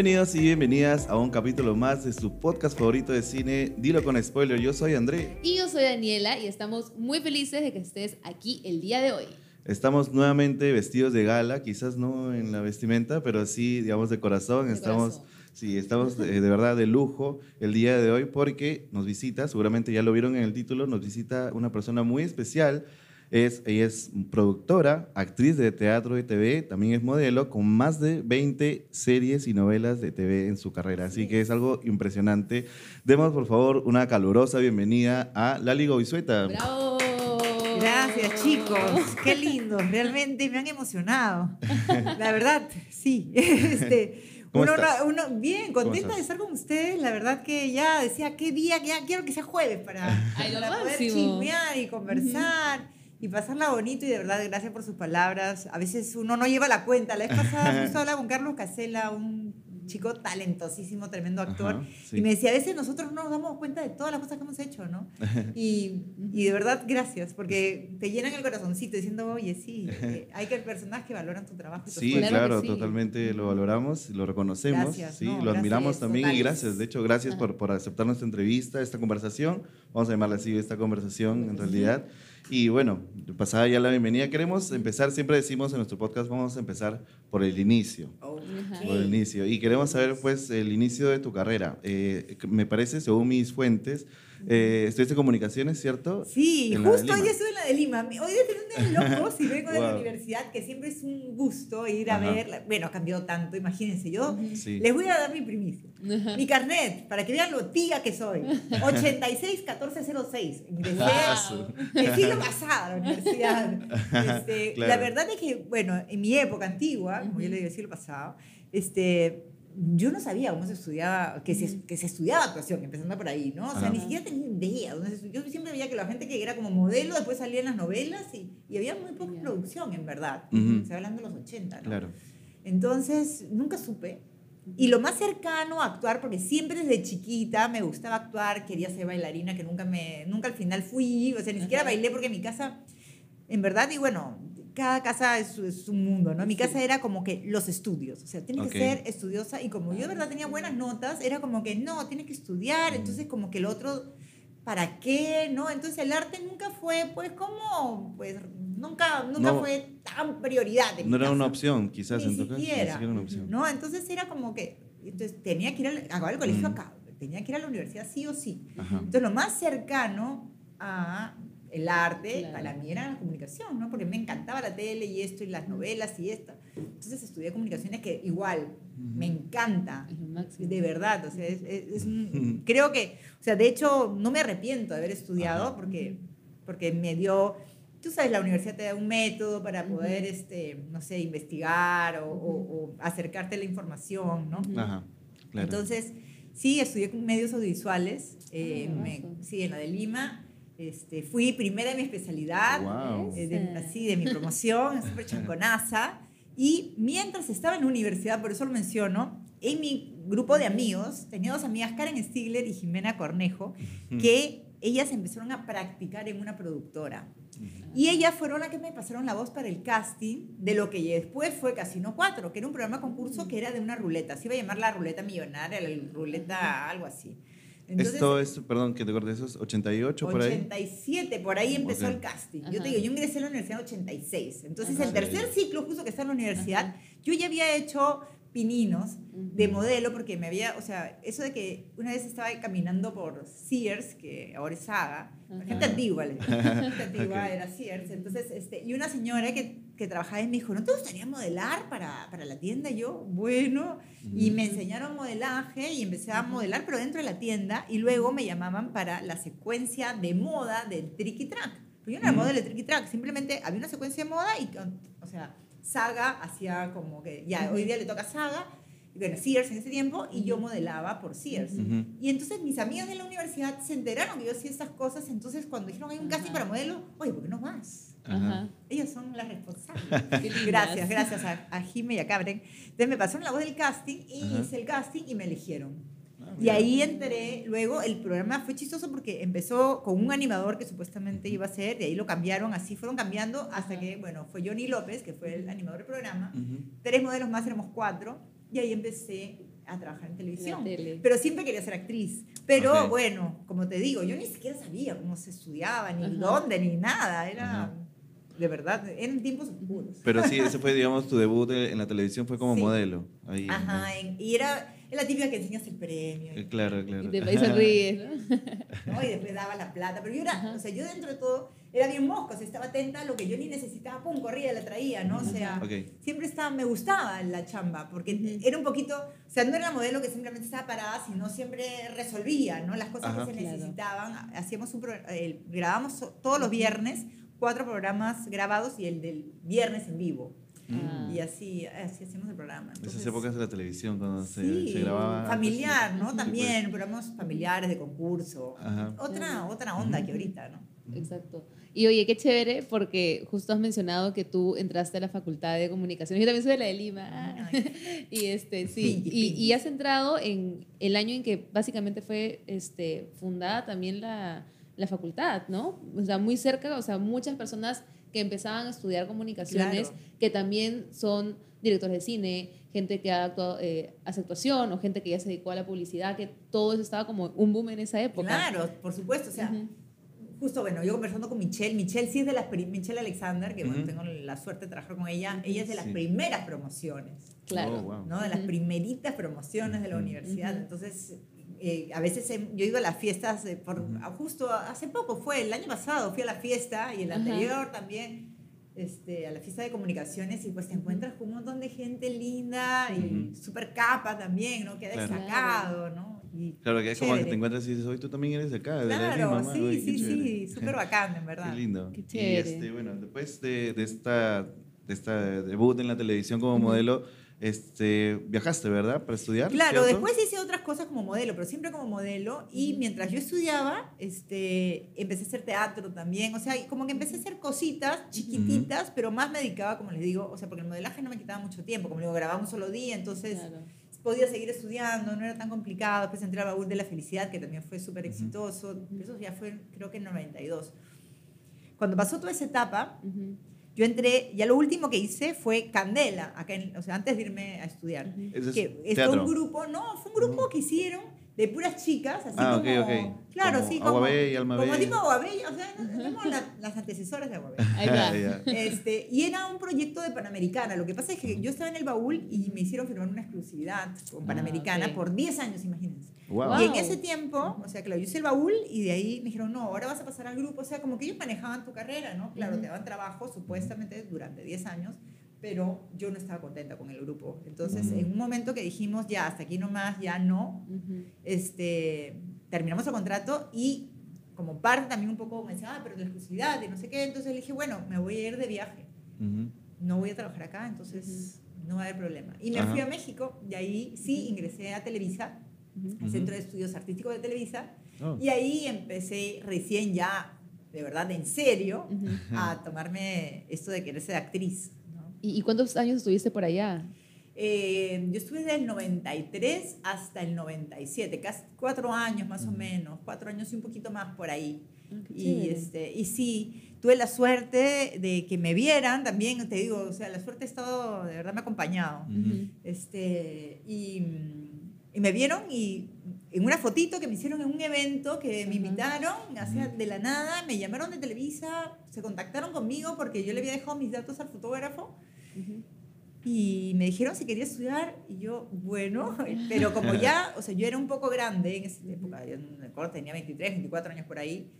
Bienvenidos y bienvenidas a un capítulo más de su podcast favorito de cine, Dilo con Spoiler. Yo soy André. Y yo soy Daniela y estamos muy felices de que estés aquí el día de hoy. Estamos nuevamente vestidos de gala, quizás no en la vestimenta, pero sí, digamos, de corazón. De estamos, corazón. sí, estamos de, de verdad de lujo el día de hoy porque nos visita, seguramente ya lo vieron en el título, nos visita una persona muy especial. Es, ella es productora, actriz de teatro y TV, también es modelo, con más de 20 series y novelas de TV en su carrera. Así que es algo impresionante. Demos, por favor, una calurosa bienvenida a Lali Goizueta. ¡Bravo! Gracias, chicos. Qué lindo. Realmente me han emocionado. La verdad, sí. Este, ¿Cómo uno, estás? uno- bien, contenta de estar con ustedes. La verdad que ya decía, qué día, ya quiero que sea jueves para, Ay, lo para poder chismear y conversar. Y pasarla bonito y de verdad, gracias por sus palabras. A veces uno no lleva la cuenta. La vez pasada justo hablaba con Carlos Casella, un chico talentosísimo, tremendo actor. Ajá, sí. Y me decía, a veces nosotros no nos damos cuenta de todas las cosas que hemos hecho, ¿no? Y, y de verdad, gracias, porque te llenan el corazoncito diciendo, oye, sí, eh, hay que personas que valoran tu trabajo. y tu Sí, esfuerzo". Claro sí. totalmente lo valoramos, lo reconocemos, Gracias, sí, no, lo gracias admiramos también y gracias. De hecho, gracias por, por aceptar nuestra entrevista, esta conversación. Vamos a llamarla así, esta conversación en realidad. Y bueno, pasada ya la bienvenida, queremos empezar, siempre decimos en nuestro podcast, vamos a empezar por el inicio. Por el inicio. Y queremos saber, pues, el inicio de tu carrera. Eh, me parece, según mis fuentes, eh, estudiaste comunicaciones, ¿cierto? Sí, En de justo hoy estuve en la de Lima. Hoy día tengo un día loco si vengo de la universidad, que siempre es un gusto ir a Ajá. ver. Bueno, ha cambiado tanto, imagínense. Yo Sí. les voy a dar mi primicia. Mi carnet, para que vean lo tía que soy. 86-1406. Ingresé el siglo pasado a la universidad. Este, Claro. La verdad es que, bueno, en mi época antigua, como yo le digo, el siglo pasado, este, yo no sabía cómo se estudiaba, que se, que se estudiaba actuación, empezando por ahí, ¿no? O sea, ni siquiera tenía idea. se Yo siempre veía que la gente que era como modelo después salía en las novelas y, y había muy poca Ya. producción, en verdad. Ujú. Estoy hablando de los 80, ¿no? Claro. Entonces, nunca supe. Y lo más cercano a actuar, porque siempre desde chiquita me gustaba actuar, quería ser bailarina, que nunca me, nunca al final fui, o sea, ni siquiera bailé porque en mi casa, en verdad, y bueno, cada casa es, es un mundo, ¿no? Mi casa era como que los estudios, o sea, tienes Ok. que ser estudiosa, y como yo de verdad tenía buenas notas, era como que no, tienes que estudiar, entonces como que el otro, ¿para qué? ¿No? Entonces el arte nunca fue, pues, como, pues, nunca, nunca No. fue tan prioridad. en No era una casa. opción, quizás Ni en tu caso. Siquiera. siquiera una opción. ¿no? Entonces era como que, entonces tenía que ir al, acababa el colegio Mm. acá, tenía que ir a la universidad sí o sí. Ajá. Entonces lo más cercano a el arte Claro. para mí era la comunicación, ¿no? Porque me encantaba la tele y esto y las novelas y esto. Entonces estudié comunicaciones que igual me encanta. Es lo máximo. De verdad, o sea, es, es- es un- creo que, o sea, de hecho, no me arrepiento de haber estudiado Ajá. porque, porque me dio, tú sabes, la universidad te da un método para poder, este, no sé, investigar o, o- o acercarte a la información, ¿no? Ujú. Ajá. Claro. Entonces, sí, estudié medios audiovisuales, eh, Ah, me- sí, en la de Lima. Este, fui primera en mi especialidad, Wow. eh, de, así, de mi promoción, súper chanconaza. Y mientras estaba en la universidad, por eso lo menciono, en mi grupo de amigos, tenía dos amigas, Karen Stigler y Jimena Cornejo, que ellas empezaron a practicar en una productora. Y ellas fueron las que me pasaron la voz para el casting de lo que después fue Casino 4, que era un programa concurso que era de una ruleta. Se iba a llamar la ruleta millonaria, la ruleta algo así. Entonces, Esto es, perdón, que te corté, eso es 88 por ahí. 87, por ahí empezó Ok. el casting. Yo Ajá. te digo, yo ingresé a la universidad en 86. Entonces, Ajá. el tercer ciclo, justo que está en la universidad, Ajá. yo ya había hecho pininos de modelo porque me había, o sea, eso de que una vez estaba caminando por Sears, que ahora es Saga, Ajá. gente antigua, gente antigua Ok. era Sears, entonces, este, y una señora que, que trabajaba ahí me dijo, ¿no te gustaría modelar para, para la tienda? Y yo, bueno, y me enseñaron modelaje y empecé a modelar, pero dentro de la tienda, y luego me llamaban para la secuencia de moda del Tricky Track. Pero yo no era Mm. modelo de Tricky Track, simplemente había una secuencia de moda y, o sea, Saga hacía como que, ya, hoy día le toca Saga, y bueno, Sears en ese tiempo, y yo modelaba por Sears. Y entonces mis amigas de la universidad se enteraron que yo hacía estas cosas, entonces cuando dijeron hay un casting para modelo, oye, ¿por qué no vas? Ajá. Ellas son las responsables. Gracias, gracias a, a Jime y a Cabren. Entonces me pasaron la voz del casting y Ajá. hice el casting y me eligieron. Ah, Y ahí entré, luego el programa fue chistoso porque empezó con un animador que supuestamente iba a ser, de ahí lo cambiaron, así fueron cambiando hasta que, bueno, fue Johnny López, que fue el animador del programa, tres modelos más, éramos cuatro, y ahí empecé a trabajar en televisión. tele. Pero siempre quería ser actriz. Pero Ok. bueno, como te digo, yo ni siquiera sabía cómo se estudiaba, ni Ajá. dónde, ni nada. Era, Ajá. De verdad, eran tiempos oscuros. Pero sí, ese fue, digamos, tu debut en la televisión fue como Sí. modelo. Ahí, Ajá, en- y era, la típica que enseñas el premio. Eh, Claro, claro. Y de ahí se ríe, ¿no? ¿no? Y después daba la plata. Pero yo era, o sea, yo dentro de todo era bien mosca, o sea, estaba atenta a lo que yo ni necesitaba, pum, corría, la traía, ¿no? O sea, Ok. siempre estaba, me gustaba la chamba, porque era un poquito, o sea, no era la modelo que simplemente estaba parada, sino siempre resolvía, ¿no? Las cosas Ajá. que se Claro. necesitaban. Hacíamos un, pro- grabábamos so- todos los viernes cuatro programas grabados y el del viernes en vivo. Ah. Y así, así hacíamos el programa. Esas Entonces, épocas de la televisión, cuando se, sí, se grababa. familiar, ¿no? Sí, También, programas familiares de concurso. Ajá. Otra, otra onda que ahorita, ¿no? Exacto. Y oye, qué chévere, porque justo has mencionado que tú entraste a la Facultad de Comunicaciones. Yo también soy de la de Lima. Ay. Y, este, sí, y has entrado en el año en que básicamente fue este, fundada también la, la facultad, ¿no? O sea, muy cerca, o sea, muchas personas que empezaban a estudiar comunicaciones, Claro. que también son directores de cine, gente que ha actuado, eh, hace actuación o gente que ya se dedicó a la publicidad, que todo eso estaba como un boom en esa época. Claro, por supuesto. O sea, Ujú. justo, bueno, yo conversando con Michelle, Michelle sí es de las, Michelle Alexander, que bueno, Ujú. tengo la suerte de trabajar con ella, ella es de las Sí. primeras promociones, Claro. Oh, wow. ¿no? De las primeritas promociones de la universidad. Entonces, eh, a veces he- yo he ido a las fiestas, eh, por, justo hace poco fue, el año pasado fui a la fiesta y el Ajá. anterior también. Este, a la fiesta de comunicaciones y pues te encuentras con un montón de gente linda y súper capa también, ¿no? Que ha Claro. destacado, ¿no? Y Claro, que es como que te chévere. encuentras y dices, hoy tú también eres de acá, de la Claro, Lima, sí, uy, sí, sí, chévere". súper bacán, en verdad. Qué lindo. Qué Y chévere. este, bueno, después de, de esta, de esta debut en la televisión como modelo, este, viajaste, ¿verdad? Para estudiar. Claro, ¿cierto? después hice otras cosas como modelo, pero siempre como modelo. Y mientras yo estudiaba, este, empecé a hacer teatro también. O sea, y como que empecé a hacer cositas chiquititas, pero más me dedicaba, como les digo, o sea, porque el modelaje no me quitaba mucho tiempo. Como les digo, grababa un solo día, entonces Claro. podía seguir estudiando, no era tan complicado. Después entré al baúl de la felicidad, que también fue súper exitoso. Eso ya fue, creo que en 92. Cuando pasó toda esa etapa. Yo entré, ya lo último que hice fue Candela, acá en- o sea, antes de irme a estudiar. Ese es que es un grupo, no, fue un grupo que hicieron de puras chicas, así Ah, como, ok. claro, Como sí, Agua como, Bella y Alma como tipo Agua Bella, o sea, como la- las antecesoras de Agua Bella. Ahí va. Este, y era un proyecto de Panamericana. Lo que pasa es que yo estaba en el baúl y me hicieron firmar una exclusividad con Panamericana Ah, ok. por 10 años, imagínense. Wow. Y en ese tiempo, o sea, claro, yo hice el baúl y de ahí me dijeron, no, ahora vas a pasar al grupo. O sea, como que ellos manejaban tu carrera, ¿no? Claro, Ujú. te daban trabajo supuestamente durante 10 años, pero yo no estaba contenta con el grupo. Entonces, Ujú. en un momento que dijimos, ya, hasta aquí nomás, ya no, Ujú. este, terminamos el contrato y como parte también un poco me decía, ah, pero la exclusividad y no sé qué. Entonces le dije, bueno, me voy a ir de viaje. Ujú. No voy a trabajar acá, entonces no va a haber problema. Y me fui a México y ahí sí ingresé a Televisa el Centro de Estudios Artísticos de Televisa, Oh. y ahí empecé recién ya, de verdad, en serio, a tomarme esto de querer ser actriz. ¿Y, y cuántos años estuviste por allá? Eh, yo estuve del 93 hasta el 97, casi cuatro años más o menos, cuatro años y un poquito más por ahí. Ah, qué Y, chévere. este, y sí, tuve la suerte de que me vieran también, te digo, o sea, la suerte ha estado, de verdad me ha acompañado. Ujú. Este, y, y me vieron y en una fotito que me hicieron en un evento que me invitaron, o sea, Ujú. de la nada, me llamaron de Televisa, se contactaron conmigo porque yo le había dejado mis datos al fotógrafo y me dijeron si quería estudiar y yo, bueno, pero como ya, o sea, yo era un poco grande en esa época, yo no me acuerdo, tenía 23, 24 años por ahí,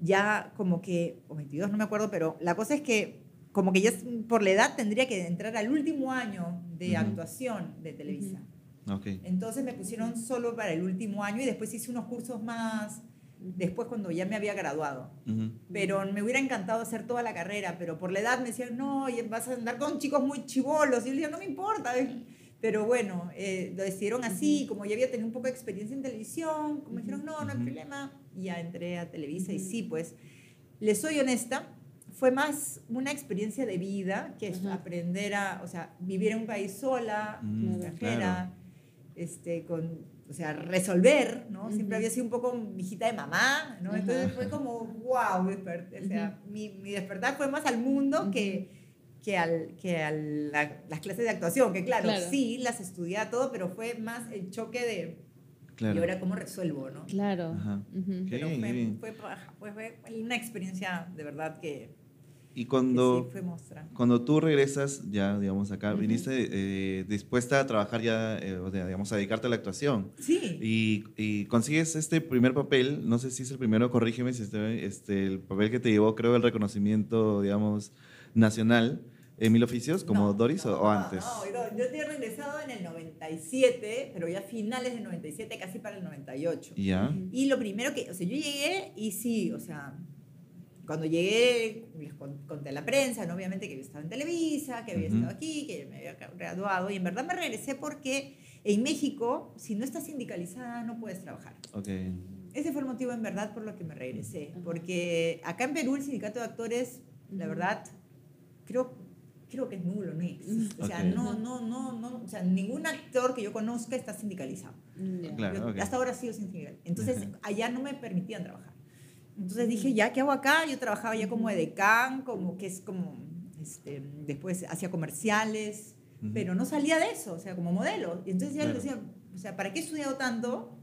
ya como que, o 22, no me acuerdo, pero la cosa es que como que ya por la edad tendría que entrar al último año de actuación de Televisa. Ok. Entonces me pusieron solo para el último año y después hice unos cursos más después cuando ya me había graduado. Ujú. Pero me hubiera encantado hacer toda la carrera, pero por la edad me decían, no, vas a andar con chicos muy chivolos. Y yo le digo, no me importa. Pero bueno, eh, lo decidieron así, como ya había tenido un poco de experiencia en televisión, como me dijeron, no, no hay problema. Y ya entré a Televisa y sí, pues, les soy honesta, fue más una experiencia de vida que es Ajá. aprender a, o sea, vivir en un país sola, Mm, extranjera, claro. Este, con, o sea, resolver, ¿no? Siempre Ujú. había sido un poco mi hijita de mamá, ¿no? Entonces Ajá. fue como, wow, o sea, mi, mi despertar fue más al mundo que, que, al, que a la- las clases de actuación, que claro, Claro. sí, las estudié todo, pero fue más el choque de, Claro. y ahora cómo resuelvo, ¿no? Claro. Ajá. Ujú. Qué Pero bien, fue, qué bien. fue, fue- fue una experiencia de verdad que, Y cuando, sí cuando tú regresas, ya, digamos, acá, Ujú. viniste eh, dispuesta a trabajar ya, eh, o sea, digamos, a dedicarte a la actuación. Sí. Y, y consigues este primer papel, no sé si es el primero, corrígeme si estoy, este, el papel que te llevó, creo, el reconocimiento, digamos, nacional, en Mil Oficios, como No, Doris, o, no, o antes. No, no, yo te he regresado en el 97, pero ya finales del 97, casi para el 98. Ya. Y lo primero que, o sea, yo llegué y sí, o sea, cuando llegué, les con- conté a la prensa, ¿no? obviamente que yo estaba en Televisa, que había Ujú. estado aquí, que me había graduado, y en verdad me regresé porque en México, si no estás sindicalizada, no puedes trabajar. Ok. Ese fue el motivo en verdad por lo que me regresé, Ajá. porque acá en Perú el sindicato de actores, la verdad, creo, creo que es nulo, no existe. O sea, Ok. no, no, no, no, o sea, ningún actor que yo conozca está sindicalizado. Mm, ya. Claro. Yo ok. Hasta ahora sigo sin sindical. Entonces, allá no me permitían trabajar. Entonces dije, ¿ya qué hago acá? Yo trabajaba ya como edecán, como que es como, este, después hacía comerciales, Ujú. pero no salía de eso, o sea, como modelo. Y entonces ya Claro. decía, o sea, ¿para qué he estudiado tanto?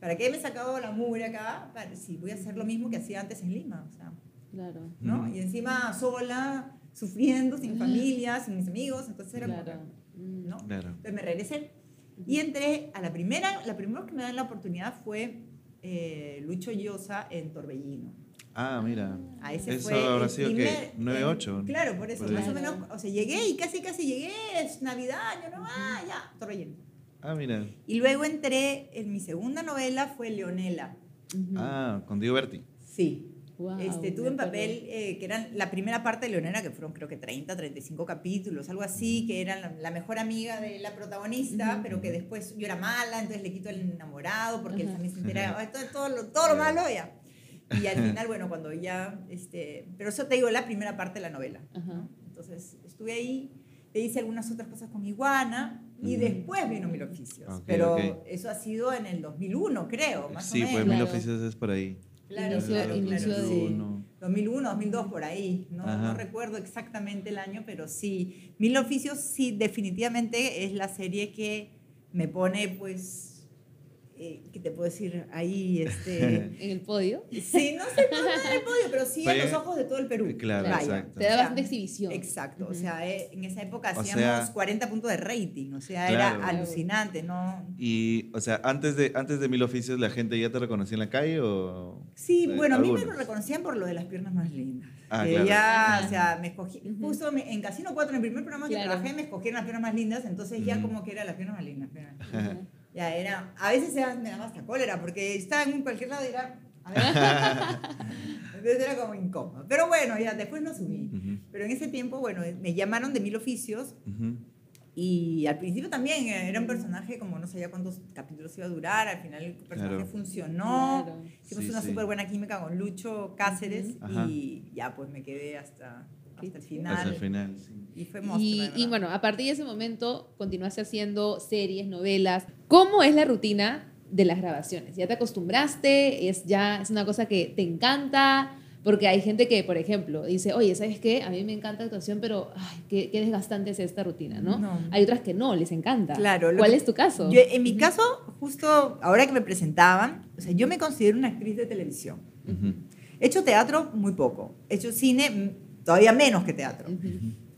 ¿Para qué me he sacado la mugre acá? Para, si voy a hacer lo mismo que hacía antes en Lima, o sea, Claro. ¿no? Ujú. Y encima sola, sufriendo, sin familia, sin mis amigos, entonces era como Claro. Mm. ¿no? Claro. Entonces me regresé y entré a la primera, la primera que me dan la oportunidad fue eh, Lucho Llosa en Torbellino. Ah, mira. A ese Eso fue habrá sido, ¿qué? primer- 9-8. eh, Claro, por eso, Por ahí. más o menos, o sea, llegué y casi casi llegué, es Navidad, yo no, ah, ya, Torbellino. Ah, mira. Y luego entré, en mi segunda novela fue Leonela. Ah, con Diego Berti. Sí. Guau, este, tuve acuerdo. papel eh, que eran la primera parte de Leonela, que fueron creo que 30, 35 capítulos, algo así, que era la, la mejor amiga de la protagonista, Ujú. pero que después yo era mala, entonces le quito el enamorado porque él Ajá. también se entera, ay, todo, todo, lo, todo lo malo ya. Y al final, bueno, cuando ya, este, pero eso te digo, la primera parte de la novela. Ajá. ¿no? Entonces estuve ahí, le hice algunas otras cosas con Iguana y después vino Mil Oficios. Ok, pero ok. eso ha sido en el 2001, creo, más Sí, o pues menos. Mil Claro. Oficios es por ahí. Claro, Inicio- claro, inicio claro, de- sí. Uno. 2001, 2002, por ahí. No, no recuerdo exactamente el año, pero sí. Mil Oficios, sí, definitivamente es la serie que me pone, pues, eh, ¿qué te puedo decir? Ahí, este... En el podio. sí, no sé, no, no en el podio, pero sí en los ojos de todo el Perú. Claro, Vaya. exacto. Te da O sea, bastante exhibición. Exacto, o Ujú. sea, eh, en esa época O hacíamos sea- 40 puntos de rating, o sea, Claro. era alucinante, ¿no? Y, o sea, antes de, antes de Mil Oficios, ¿la gente ya te reconocía en la calle o...? Sí, Eh, bueno, a mí me algunos. lo reconocían por lo de las piernas más lindas. Ah, que claro. ya, Ajá. o sea, me escogí, Ujú. justo me- en Casino 4, en el primer programa que Claro. trabajé, me escogieron las piernas más lindas, entonces ya Ujú. como que era las piernas más lindas. pero-. Ya era, a veces ya me daba hasta cólera, porque estaba en cualquier lado y era, a ver, entonces era como incómodo. Pero bueno, ya después lo subí. Ujú, Pero en ese tiempo, bueno, me llamaron de Mil Oficios ujú. y al principio también era un personaje como no sabía cuántos capítulos iba a durar, al final el personaje Claro. funcionó. Claro. Hicimos Sí, una sí. súper buena química con Lucho Cáceres Ujú. Ajá. y ya pues me quedé hasta, hasta el final. Hasta el final, sí. Y fue monstruo, Y, y bueno, a partir de ese momento continuaste haciendo series, novelas. ¿Cómo es la rutina de las grabaciones? ¿Ya te acostumbraste? ¿Es ya es una cosa que te encanta? Porque hay gente que, por ejemplo, dice, oye, ¿sabes qué? A mí me encanta la actuación, pero ay, qué, qué desgastante es esta rutina, ¿no? No. Hay otras que no, les encanta. Claro, ¿Cuál que- es tu caso? Yo, en mi caso, justo ahora que me presentaban, o sea, yo me considero una actriz de televisión. Ujú. He hecho teatro muy poco, he hecho cine mm, todavía menos que teatro. Ujú.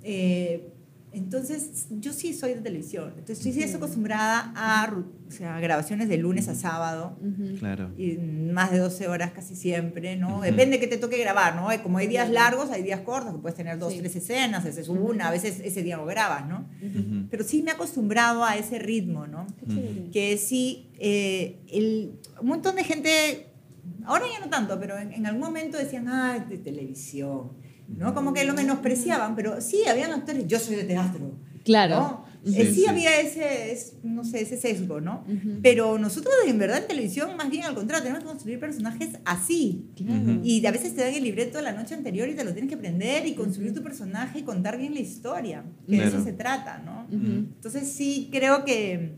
Eh, entonces, yo sí soy de televisión. Entonces, estoy sí acostumbrada a ru- o sea, grabaciones de lunes a sábado. Claro. y más de 12 horas casi siempre, ¿no? Depende que te toque grabar, ¿no? Como hay días largos, hay días cortos, que puedes tener dos, Sí. tres escenas, esa es una, a veces ese día lo grabas, ¿no? Pero sí me he acostumbrado a ese ritmo, ¿no? Que sí, eh, el, un montón de gente, ahora ya no tanto, pero en, en algún momento decían, ah, es de televisión, ¿no? Como que lo menospreciaban, pero sí, habían actores, yo soy de teatro, Claro. ¿no? Eh, Sí, sí, sí. había ese, es- no sé, ese sesgo, ¿no? Ujú. Pero nosotros en verdad en televisión, más bien al contrario, tenemos que construir personajes así. Claro. Ujú. Y a veces te dan el libreto la noche anterior y te lo tienes que aprender y construir tu personaje y contar bien la historia. Que de Claro. eso se trata, ¿no? Ujú. Entonces sí creo que,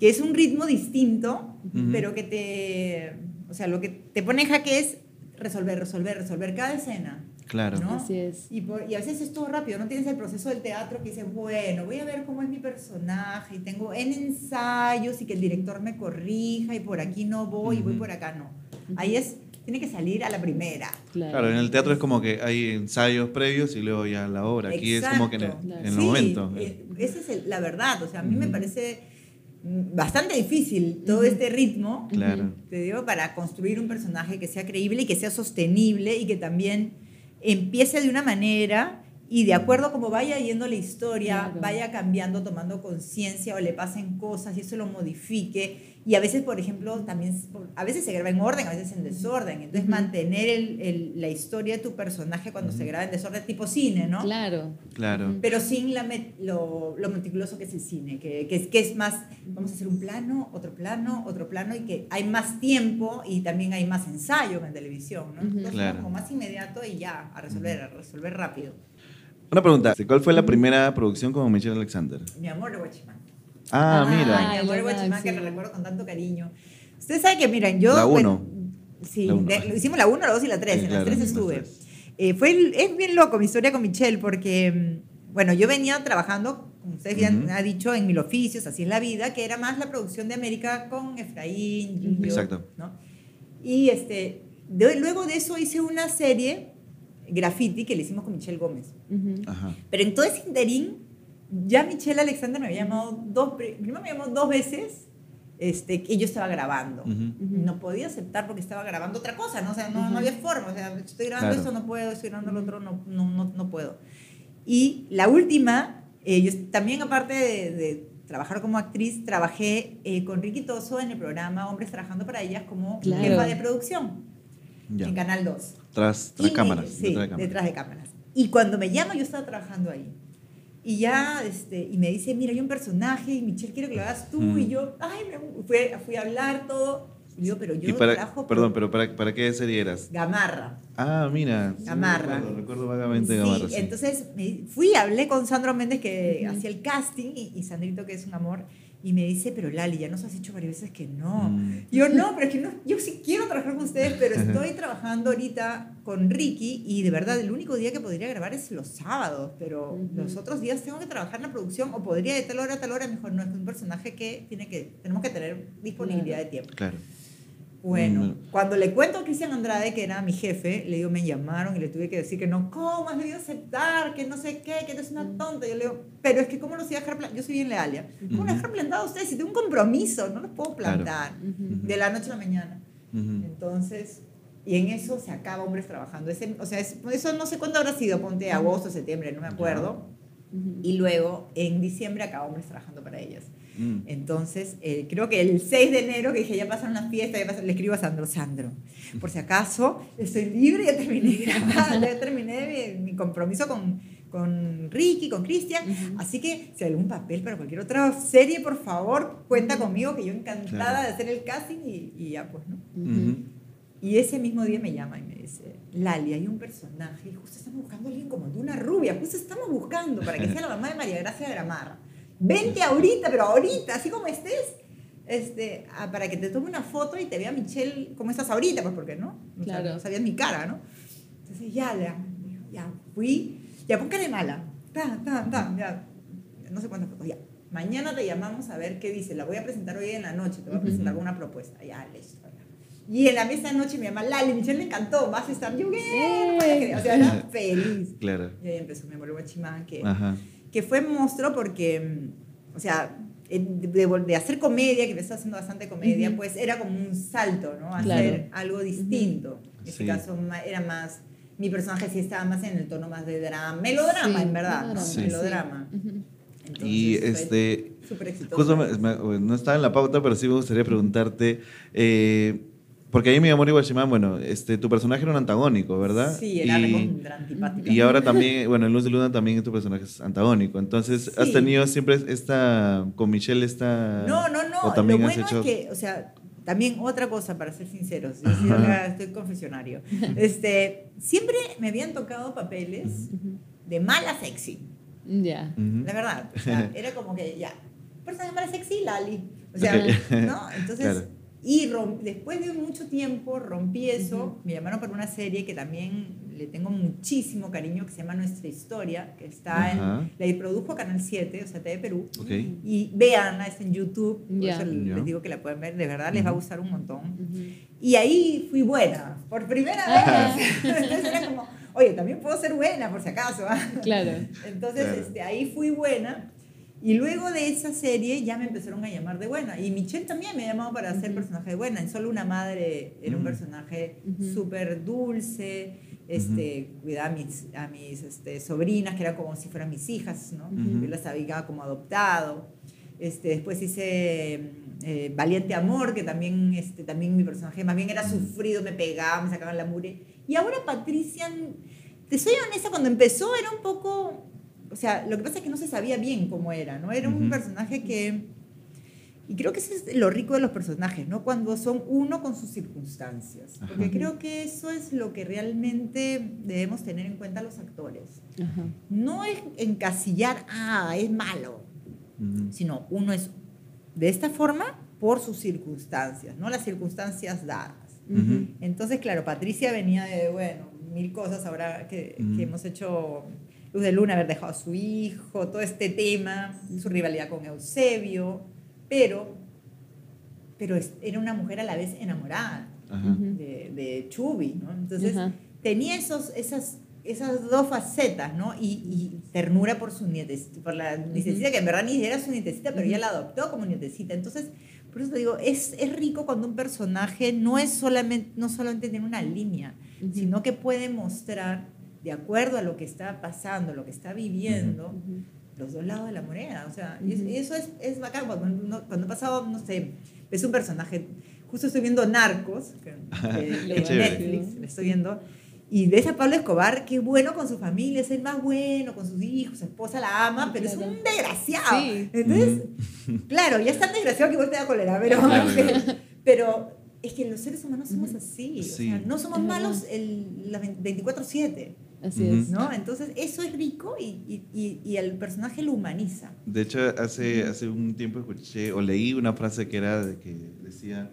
que es un ritmo distinto, pero que te... O sea, lo que te pone en jaque es resolver, resolver, resolver cada escena. Claro. ¿no? Así es. Y, por- y a veces es todo rápido, no tienes el proceso del teatro que dices, bueno, voy a ver cómo es mi personaje, y tengo en ensayos y que el director me corrija, y por aquí no voy, y voy por acá no. Ahí es, tiene que salir a la primera. Claro. Claro, en el teatro es como que hay ensayos previos y luego ya la obra. Aquí es como que en el, Exacto. en el Sí, momento. eh, esa es el- la verdad, o sea, a mí me parece bastante difícil todo este ritmo, Claro. te digo, para construir un personaje que sea creíble y que sea sostenible y que también empiece de una manera y de acuerdo a cómo vaya yendo la historia, Claro. vaya cambiando, tomando conciencia o le pasen cosas y eso lo modifique. Y a veces, por ejemplo, también, a veces se graba en orden, a veces en desorden. Entonces, Ujú. mantener el- el- la historia de tu personaje cuando se graba en desorden, tipo cine, ¿no? Claro. Claro. Pero sin la met- lo, lo meticuloso que es el cine, que, que es, que es más, vamos a hacer un plano, otro plano, otro plano, y que hay más tiempo y también hay más ensayo en televisión, ¿no? Entonces, Claro. como más inmediato y ya, a resolver, a resolver rápido. Una pregunta. ¿Cuál fue la primera producción con Michelle Alexander? Mi amor de Guachimán. Ah, Ah, mira. mi amor de lo Guachimán, que me recuerdo con tanto cariño. Ustedes saben que, miren, yo... La bueno, uno. sí, La uno. de- lo hicimos la 1, la 2 y la 3. Sí, en claro, las 3 las estuve. tres. Eh, fue es bien loco mi historia con Michelle porque, mm, bueno, yo venía trabajando, como ustedes ya Ujú. han dicho, en mil oficios, así en la vida, que era más la producción de América con Efraín, Gillo, Exacto. ¿no? Y este, de- luego de eso hice una serie, Graffiti, que le hicimos con Michelle Gómez. Ujú. Ajá. Pero en todo ese interín, ya Michelle Alexander me había llamado dos, pri- primero me llamó dos veces, este, que yo estaba grabando. No podía aceptar porque estaba grabando otra cosa, ¿no? O sea, no, no había forma. O sea, estoy grabando Claro. esto, no puedo, estoy grabando lo otro, no, no, no, no puedo. Y la última, eh, yo también aparte de, de trabajar como actriz, trabajé eh, con Ricky Toso en el programa Hombres Trabajando para Ellas como Claro. jefa de producción Ya. en Canal 2. Tras, tras me- cámaras. Sí, detrás de cámaras. detrás de cámaras. Y cuando me llama, yo estaba trabajando ahí. Y ya, este, y me dice, mira, hay un personaje y Michelle quiere que lo hagas tú. Mm. Y yo, ay, me fui, fui a hablar todo. Y yo, pero yo Y para, trabajo perdón, pero para, ¿para qué serie eras? Gamarra. Ah, mira. sí, Gamarra. recuerdo, recuerdo vagamente Sí, Gamarra. sí. entonces me fui, hablé con Sandro Méndez que Ujú. hacía el casting y, y Sandrito que es un amor y me dice, pero Lali, ya nos has dicho varias veces que no. Mm. Yo no, pero es que no, yo sí quiero trabajar con ustedes, pero estoy trabajando ahorita con Ricky y de verdad el único día que podría grabar es los sábados, pero los otros días tengo que trabajar en la producción o podría de tal hora a tal hora, mejor no, es un personaje que tiene que, tenemos que tener disponibilidad de tiempo. Claro. Bueno, Mm. cuando le cuento a Cristian Andrade, que era mi jefe, le digo, me llamaron y le tuve que decir que no, ¿cómo has debido aceptar? Que no sé qué, que eres una tonta. Yo le digo, pero es que ¿cómo los iba a dejar plantados? Yo soy bien leal, ¿ya? ¿Cómo los Ujú. dejar plantados a ustedes? Si tengo un compromiso, no los puedo Claro. plantar Ujú. de la noche a la mañana. Ujú. Entonces, y en eso se acaba Hombres Trabajando. Ese, o sea, es- eso no sé cuándo habrá sido, ponte agosto, septiembre, no me acuerdo. Y luego, en diciembre, acaba Hombres Trabajando para ellas. Mm. Entonces, eh, creo que el 6 de enero, que dije, ya pasaron las fiestas, ya pasaron- le escribo a Sandro, Sandro, por si acaso, estoy libre, ya terminé de grabar, ya terminé mi, mi compromiso con, con Ricky, con Cristian, así que si hay algún papel para cualquier otra serie, por favor, cuenta conmigo, que yo encantada Claro. de hacer el casting y, y ya pues, ¿no? Y ese mismo día me llama y me dice, Lali, hay un personaje y justo estamos buscando a alguien como tú, una rubia, justo estamos buscando para que sea la mamá de María Gracia de Gramarra. Vente ahorita, pero ahorita, así como estés, este, ah, para que te tome una foto y te vea Michelle como estás ahorita, pues porque no, O sea, no sabías mi cara, ¿no? Entonces ya, ya, ya fui, ya pon cara de mala, ta, ta, ta, ya, no sé cuántas fotos, ya. Mañana te llamamos a ver qué dice. La voy a presentar hoy en la noche. Te voy a presentar con una propuesta. Ya, listo. ya. Y en la mesa de noche mi mamá, Lali, Michelle le encantó. Vas a estar. Yo, no. O sea, era feliz. Claro. Y ahí empezó mi abuelo Guachimán, que, Ajá. Que fue monstruo porque, mm, o sea, de, hacer comedia, que empezó haciendo bastante comedia, pues era como un salto, ¿no? Hacer Claro. algo distinto. En este Sí. caso era más, mi personaje sí estaba más en el tono más de drama, melodrama Sí, en verdad, ¿no? melodrama, Sí. Melodrama. Ujú. Entonces, Y este, súper exitoso. justo me- me- no estaba en la pauta, pero sí me gustaría preguntarte, eh, porque ahí mi amor Iwashima, bueno, este, tu personaje era un antagónico, ¿verdad? Sí, era y, recontra antipática. y ahora también, bueno, en Luz de Luna también tu personaje es antagónico. Entonces, ¿has Sí. tenido siempre esta, con Michelle esta... No, no, no. ¿O también Lo has bueno hecho...? es que, o sea, también otra cosa, para ser sinceros, yo sí acá estoy confesionario. Este, siempre me habían tocado papeles de mala sexy, Ya. Ujú. la verdad. O sea, era como que ya, personaje mala sexy, Lali. O sea, Ok. ¿no? Entonces, Claro. Y después de mucho tiempo rompí eso, Ujú. me llamaron para una serie que también le tengo muchísimo cariño, que se llama Nuestra Historia, que está Ajá. en, la produjo Canal 7, o sea, TV Perú. Ok. Y veanla, está en YouTube, por Ya. eso Ya. les digo que la pueden ver, de verdad les va a gustar un montón. Y ahí fui buena, por primera Ajá. vez. Entonces era como, oye, también puedo ser buena, por si acaso. ¿ah? Claro. Entonces, Claro. este, ahí fui buena. Y luego de esa serie ya me empezaron a llamar de buena. Y Michelle también me ha llamado para hacer personaje de buena. En Solo una madre era un Mm. personaje Ujú. súper dulce. Este, Cuidaba a mis, a mis este, sobrinas, que eran como si fueran mis hijas, ¿no? Yo las había como adoptado. Este, después hice eh, Valiente Amor, que también, este, también mi personaje más bien era sufrido, me pegaba, me sacaban la mure. Y ahora Patricia, te soy honesta, cuando empezó era un poco, o sea, lo que pasa es que no se sabía bien cómo era, ¿no? Era un Ujú. personaje que, y creo que eso es lo rico de los personajes, ¿no? Cuando son uno con sus circunstancias. Porque Ajá. creo que eso es lo que realmente debemos tener en cuenta los actores. Ajá. No es encasillar, ah, es malo, Ujú. sino uno es de esta forma por sus circunstancias, no las circunstancias dadas. Ujú. Entonces, claro, Patricia venía de, bueno, mil cosas ahora que, Ujú. que hemos hecho Luz de Luna, haber dejado a su hijo, todo este tema, su rivalidad con Eusebio, pero, pero era una mujer a la vez enamorada Ajá. De, de Chubby, ¿no? Entonces, Ajá. tenía esos, esas, esas dos facetas, ¿no? Y, y ternura por su nietecita, por la nietecita, que en verdad ni era su nietecita, pero ella la adoptó como nietecita. Entonces, por eso te digo, es, es rico cuando un personaje no es solamente, no solamente tiene una línea, sino que puede mostrar, de acuerdo a lo que está pasando, lo que está viviendo, Ujú. los dos lados de la moneda. O sea, es- Ujú. y eso es, es bacán. Cuando, cuando pasado, no sé, ves un personaje, justo estoy viendo Narcos, que, que-. Netflix, le estoy viendo, y ves a Pablo Escobar, qué bueno con su familia, es el más bueno, con sus hijos, su esposa la ama, pero es Claro. un desgraciado. Sí. Entonces, claro, ya es tan desgraciado que igual te da cólera, pero, pero es que los seres humanos somos así, o Sí. sea, no somos Es malos el, las 24/7. Así es. ¿no? Entonces, eso es rico y, y, y, el personaje lo humaniza. De hecho, hace, hace un tiempo escuché o leí una frase que era de que decía,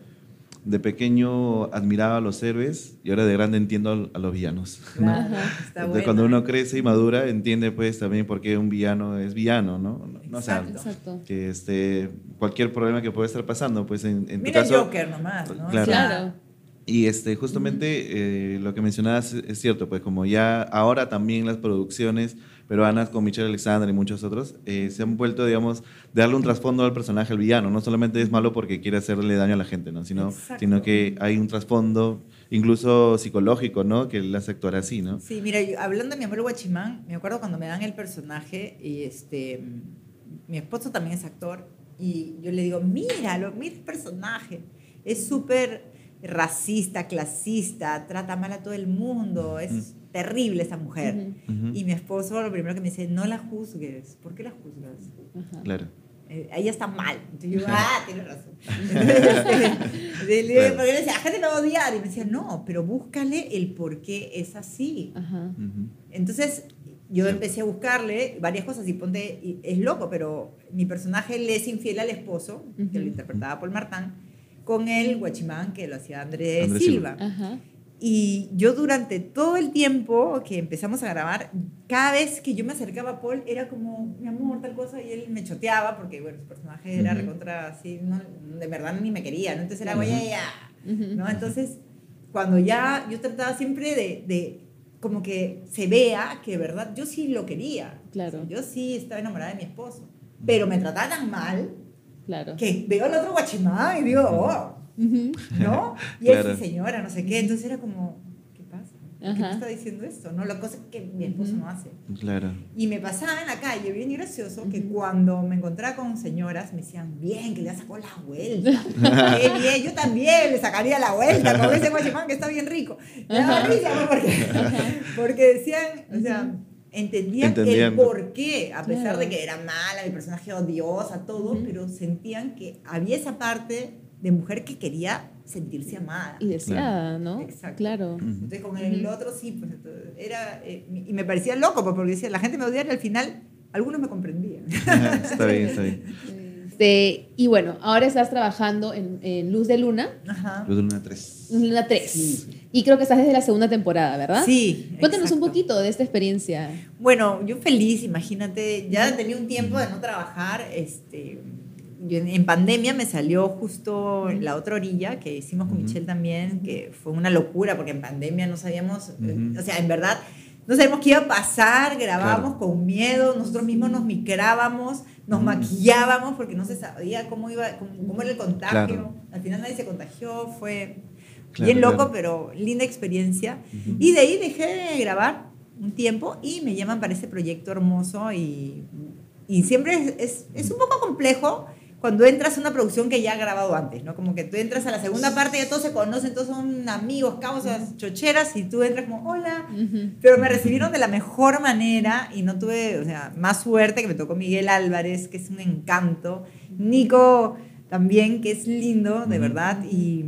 de pequeño admiraba a los héroes y ahora de grande entiendo a los villanos. ¿no? Claro, Ajá. está Entonces, bueno. cuando uno crece y madura, entiende pues también por qué un villano es villano, ¿no? No, no, o sea, Exacto. Exacto. que este, cualquier problema que pueda estar pasando, pues en, en tu Mira el caso... Joker nomás, ¿no? Claro. Y este, justamente eh, lo que mencionabas es- cierto, pues como ya ahora también las producciones peruanas con Michelle Alexander y muchos otros eh, se han vuelto, digamos, de darle un trasfondo al personaje, al villano. No solamente es malo porque quiere hacerle daño a la gente, ¿no? Sino, Exacto. sino que hay un trasfondo incluso psicológico, ¿no? Que le hace actuar así, ¿no? Sí, mira, yo- hablando de mi abuelo Guachimán, me acuerdo cuando me dan el personaje y este, mi esposo también es actor y yo le digo, míralo, mira el personaje. Es súper racista, clasista, trata mal a todo el mundo, es terrible esa mujer. Y mi esposo lo primero que me dice, no la juzgues. ¿Por qué la juzgas? Ajá. Claro. Eh, ella está mal. Entonces yo, ah, tienes razón. Entonces, porque le decía, la gente me va a odiar. Y me decía, no, pero búscale el por qué es así. Ajá. Entonces yo Sí. empecé a buscarle varias cosas y ponte, y es loco, pero mi personaje le es infiel al esposo, que lo interpretaba Paul Martán, con el guachimán que lo hacía Andrés, Andrés Silva. Ajá. Y yo durante todo el tiempo que empezamos a grabar, cada vez que yo me acercaba a Paul era como, mi amor, tal cosa, y él me choteaba, porque bueno, su personaje era Ujú. recontra así, no, de verdad ni me quería, ¿no? Entonces era, güey, ya, ya", Ujú. ¿no? Entonces, cuando ya yo trataba siempre de, de como que se vea que de verdad yo sí lo quería. Claro. O sea, yo sí estaba enamorada de mi esposo, pero me trataba tan mal Claro. que veo al otro guachimán y digo, oh. ¿no? Y Claro. él, sí, señora, no sé qué. Entonces era como, ¿qué pasa? ¿Por qué Ajá. me está diciendo esto? No, la cosa que mi esposo no hace. Claro. Y me pasaba en la calle, bien gracioso, que cuando me encontraba con señoras me decían, bien, que le sacó la vuelta. Qué bien, yo también le sacaría la vuelta con ese guachimán que está bien rico. Me daba risa, ¿no? porque, porque decían, o sea, entendían, Entendían. el por qué, a pesar Claro. de que era mala, mi personaje odiosa, todo, Ujú. pero sentían que había esa parte de mujer que quería sentirse amada. Y deseada, ¿no? Exacto. Claro. Entonces con el otro sí, pues entonces, era, eh, y me parecía loco pues, porque decía, la gente me odiaba y al final algunos me comprendían. está bien, está bien. Este, y bueno, ahora estás trabajando en, en Luz de Luna, Ajá. Luz de Luna 3. Luz de Luna 3. Sí. Y creo que estás desde la segunda temporada, ¿verdad? Sí. Cuéntanos un poquito de esta experiencia. Bueno, yo feliz, imagínate, ya tenía un tiempo de no trabajar, este, yo en, en pandemia me salió justo la otra orilla que hicimos con. Michelle también, que fue una locura porque en pandemia no sabíamos, eh, o sea, en verdad no sabíamos qué iba a pasar, grabábamos Claro. con miedo, nosotros mismos nos micrábamos, nos Ujú. maquillábamos porque no se sabía cómo iba, cómo, cómo era el contagio. Claro. Al final nadie se contagió, fue Claro, bien loco, claro. pero linda experiencia. Y de ahí dejé de grabar un tiempo y me llaman para ese proyecto hermoso y, y siempre es, es, es un poco complejo cuando entras a una producción que ya ha grabado antes, ¿no? Como que tú entras a la segunda parte, ya todos se conocen, todos son amigos, causas, chocheras y tú entras como, hola. Ujú. Pero me recibieron de la mejor manera y no tuve, o sea, más suerte que me tocó Miguel Álvarez, que es un encanto. Nico también, que es lindo, de verdad. Y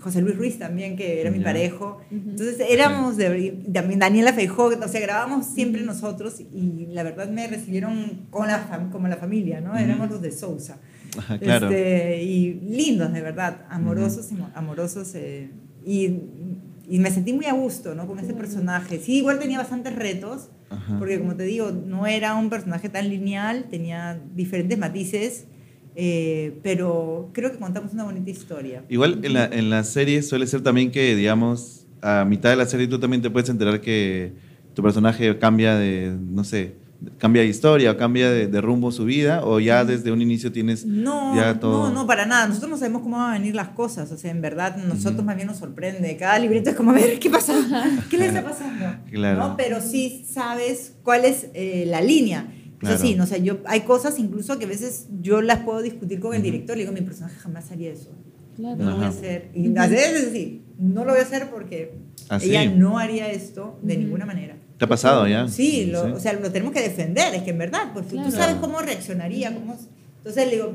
José Luis Ruiz también, que era mi Ya. parejo. Ujú. Entonces éramos, de, y también Daniela Feijó, o sea, grabábamos siempre nosotros y la verdad me recibieron con la como la familia, ¿no? Ujú. Éramos los de Sousa. Ajá, claro. Este, y lindos, de verdad, amorosos, y mo- amorosos. eh, y, y me sentí muy a gusto, ¿no? Con ese personaje. Sí, igual tenía bastantes retos, Ajá. porque como te digo, no era un personaje tan lineal, tenía diferentes matices, eh, pero creo que contamos una bonita historia. Igual en la, en la serie suele ser también que, digamos, a mitad de la serie tú también te puedes enterar que tu personaje cambia de, no sé, cambia de historia o cambia de, de rumbo su vida o ya desde un inicio tienes No, ya todo. no, no, para nada. Nosotros no sabemos cómo van a venir las cosas. O sea, en verdad, nosotros Ujú. más bien nos sorprende. Cada libreto es como, a ver, ¿qué pasa? ¿Qué le está pasando? Claro. ¿No? Pero sí sabes cuál es eh, la línea. Claro. Sí, no sé, yo, hay cosas incluso que a veces yo las puedo discutir con el director. Le digo, mi personaje jamás haría eso. Claro. No lo voy a Ajá. hacer. Y a veces sí, no lo voy a hacer porque ¿Ah, sí? ella no haría esto de Ujú. ninguna manera. ¿Te ha pasado ya? Sí, lo- o sea, lo tenemos que defender, es que en verdad, pues tú- Claro. tú sabes cómo reaccionaría, cómo... Entonces le digo,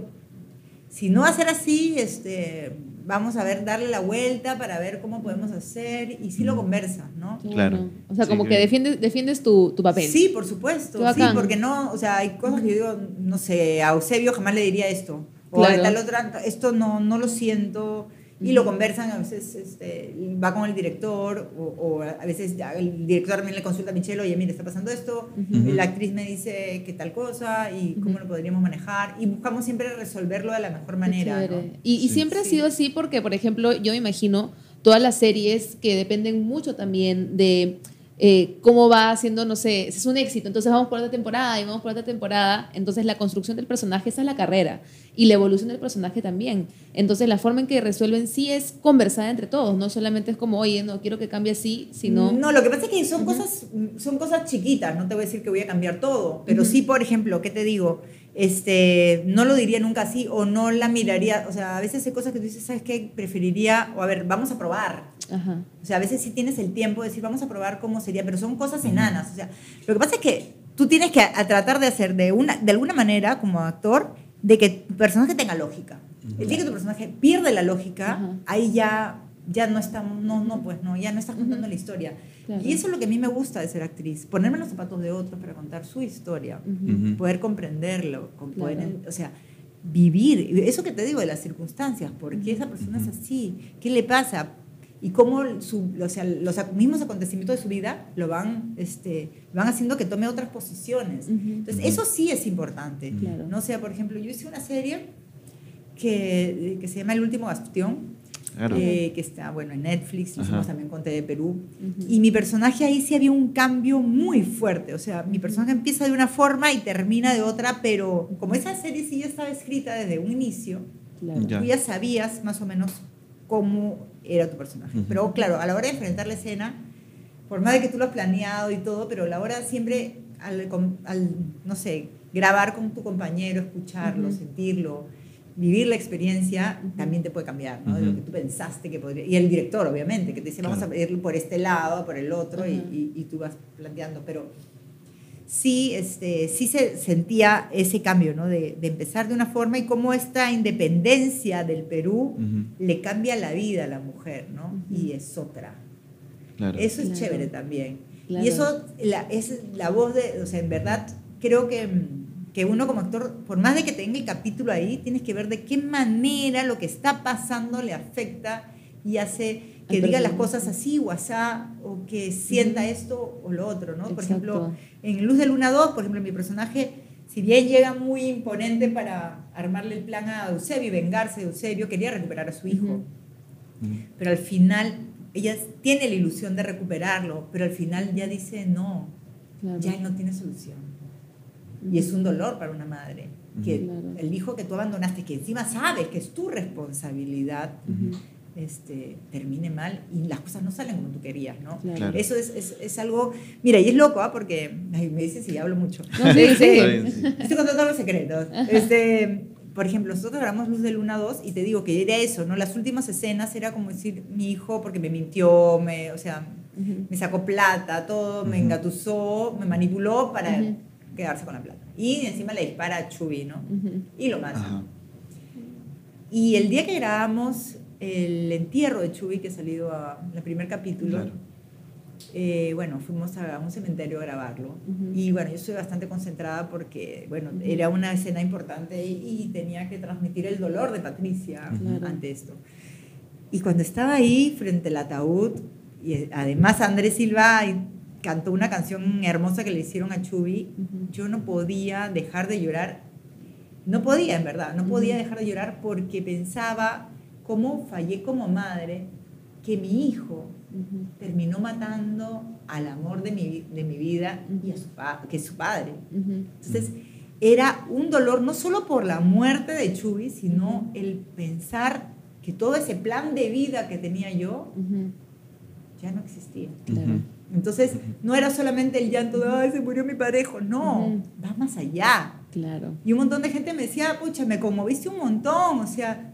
si no va a ser así, este, vamos a ver, darle la vuelta para ver cómo podemos hacer y sí lo conversas, ¿no? Claro. O sea, Sí, como que- que defiendes, defiendes tu, tu papel. Sí, por supuesto, sí, porque no, o sea, hay cosas que yo digo, no sé, a Eusebio jamás le diría esto, o Claro. a tal otra, esto no, no lo siento, y lo conversan, a veces este, va con el director, o, o a veces ya el director también le consulta a Michelle, oye, mira, está pasando esto, la actriz me dice qué tal cosa y cómo lo podríamos manejar, y buscamos siempre resolverlo de la mejor manera. ¿no? Y, y Sí. siempre ha sido así porque, por ejemplo, yo me imagino todas las series que dependen mucho también de eh, cómo va haciendo, no sé, es un éxito, entonces vamos por otra temporada y vamos por otra temporada, entonces la construcción del personaje esa es la carrera y la evolución del personaje también. Entonces la forma en que resuelven sí es conversada entre todos, no solamente es como, oye, no quiero que cambie así, sino... No, lo que pasa es que son, Ujú. cosas, son cosas chiquitas, no te voy a decir que voy a cambiar todo, pero Ujú. sí, por ejemplo, ¿qué te digo? Este, no lo diría nunca así o no la miraría, o sea, a veces hay cosas que tú dices, ¿sabes qué? Preferiría, o a ver, vamos a probar. Ajá. O sea, a veces sí tienes el tiempo de decir, vamos a probar cómo sería, pero son cosas enanas. O sea, lo que pasa es que tú tienes que a, a tratar de hacer de, una, de alguna manera, como actor, de que tu personaje tenga lógica. El día que tu personaje pierde la lógica, Ajá. ahí ya, ya no está, no, no, pues no, ya no estás contando Ujú. la historia. Claro. Y eso es lo que a mí me gusta de ser actriz, ponerme en los zapatos de otros para contar su historia. Ujú. poder comprenderlo, con poder, Claro. o sea, vivir, eso que te digo de las circunstancias, ¿por qué esa persona es así? ¿Qué le pasa? Y cómo su, o sea, los mismos acontecimientos de su vida lo van, este, van haciendo que tome otras posiciones. Ujú. Entonces, eso sí es importante. Claro. No o sea, por ejemplo, yo hice una serie que, que se llama El último bastión, Claro. eh, que está, bueno, en Netflix, Ajá. hicimos también con TV Perú. Ujú. Y mi personaje ahí sí había un cambio muy fuerte. O sea, mi personaje empieza de una forma y termina de otra, pero como esa serie sí ya estaba escrita desde un inicio, Claro. Ya. tú ya sabías más o menos cómo era tu personaje. Ujú. Pero claro, a la hora de enfrentar la escena, por más de que tú lo has planeado y todo, pero a la hora siempre, al, al, no sé, grabar con tu compañero, escucharlo, Ujú. sentirlo, vivir la experiencia, también te puede cambiar, ¿no? De lo que tú pensaste que podría. Y el director, obviamente, que te dice, vamos Claro. a ir por este lado, por el otro, y, y- y tú vas planteando. Pero sí, este, sí se sentía ese cambio, ¿no? De, de empezar de una forma y cómo esta independencia del Perú le cambia la vida a la mujer, ¿no? Y es otra. Claro. Eso es Claro. chévere también. Claro. Y eso la, es la voz de, o sea, en verdad, creo que, que que uno como actor, por más de que tenga el capítulo ahí, tienes que ver de qué manera lo que está pasando le afecta y hace que Al diga las cosas así o asá, o que sienta esto o lo otro, ¿no? Por ejemplo, en Luz de Luna 2, por ejemplo, mi personaje, si bien llega muy imponente para armarle el plan a Eusebio y vengarse de Eusebio, quería recuperar a su hijo. Ujú. Pero al final, ella tiene la ilusión de recuperarlo, pero al final ya dice, no, Claro. ya él no tiene solución. Y es un dolor para una madre. Que Claro. el hijo que tú abandonaste, que encima sabes que es tu responsabilidad. Este, termine mal y las cosas no salen como tú querías, ¿no? Claro. Claro. Eso es, es, es algo... Mira, y es loco, ¿ah? Porque ay, me dicen si hablo mucho. No, sí, bien, sí. Estoy contando los secretos. Este, por ejemplo, nosotros grabamos Luz de Luna 2 y te digo que era eso, ¿no? Las últimas escenas era como decir, mi hijo porque me mintió, me, o sea, me sacó plata, todo, me engatusó, me manipuló para quedarse con la plata. Y encima le dispara a Chubi, ¿no? Y lo mata. Y el día que grabamos el entierro de Chubi, que ha salido a, el primer capítulo, Claro. eh, bueno, fuimos a un cementerio a grabarlo. Ujú. Y bueno, yo estoy bastante concentrada porque, bueno, era una escena importante y, y tenía que transmitir el dolor de Patricia Claro. ante esto. Y cuando estaba ahí frente al ataúd, y eh, además Andrés Silva cantó una canción hermosa que le hicieron a Chubi, yo no podía dejar de llorar. No podía, en verdad, no podía dejar de llorar porque pensaba cómo fallé como madre, que mi hijo Ujú. terminó matando al amor de mi, de mi vida y a su que es su padre. Ujú. Entonces, era un dolor no solo por la muerte de Chubi, sino el pensar que todo ese plan de vida que tenía yo ya no existía. Entonces, no era solamente el llanto de, ay, se murió mi parejo, no, va más allá. Claro. Y un montón de gente me decía, pucha, me conmoviste un montón, o sea,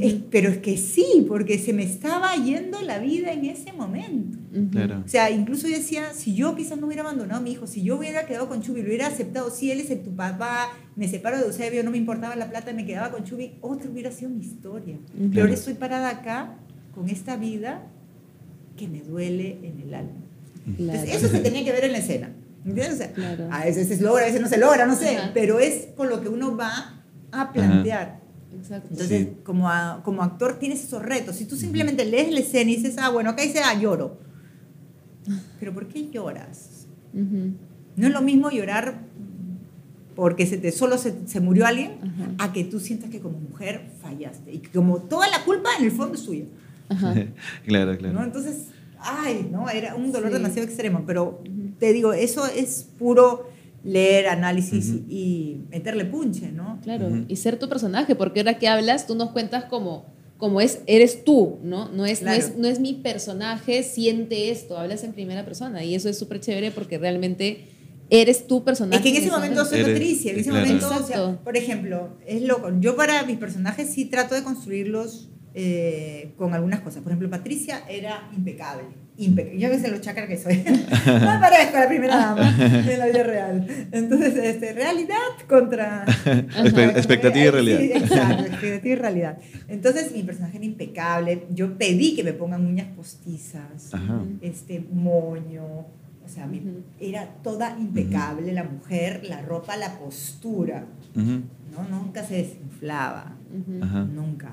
es- pero es que sí, porque se me estaba yendo la vida en ese momento. Ujú. Claro. O sea, incluso yo decía, si yo quizás no hubiera abandonado a mi hijo, si yo hubiera quedado con Chubi, lo hubiera aceptado, si él es tu papá, me separo de Eusebio, no me importaba la plata, me quedaba con Chubi, otra hubiera sido mi historia. Ujú. Pero Claro. ahora estoy parada acá con esta vida que me duele en el alma. Claro. Entonces, eso se tenía que ver en la escena. ¿Entiendes? O sea, Claro. a veces se logra, a veces no se logra, no sé, pero es con lo que uno va a plantear. Exacto. Entonces, Sí. como, a- como actor tienes esos retos. Si tú simplemente lees la escena y dices, ah, bueno, acá dice, ah, lloro. Pero ¿por qué lloras? Ujú. No es lo mismo llorar porque se te, solo se, se murió alguien Ajá. a que tú sientas que como mujer fallaste. Y que como toda la culpa en el fondo es tuya. Ajá. claro, ¿no? claro. Entonces, ay, ¿no? Era un dolor Sí. demasiado extremo. Pero te digo, eso es puro leer, análisis Ujú. y, y meterle punche, ¿no? Claro, Ujú. y ser tu personaje, porque ahora que hablas, tú nos cuentas como, como es, eres tú, ¿no? No es, Claro. no es, no es mi personaje, siente esto, hablas en primera persona, y eso es súper chévere porque realmente eres tu personaje. Es que en ese momento soy Eres- Patricia, en ese claro. momento, o sea, por ejemplo, es loco. Yo para mis personajes sí trato de construirlos eh, con algunas cosas. Por ejemplo, Patricia era impecable. Impecable. Yo ves los chakras que soy. no me parezco a la primera dama en la vida real. Entonces, este, realidad contra... Espe- expectativa y realidad. Sí, exacto, expectativa y realidad. Entonces, mi personaje era impecable. Yo pedí que me pongan uñas postizas, Ajá. este moño. O sea, mi- Ujú. era toda impecable la mujer, la ropa, la postura. ¿no? Nunca se desinflaba, nunca.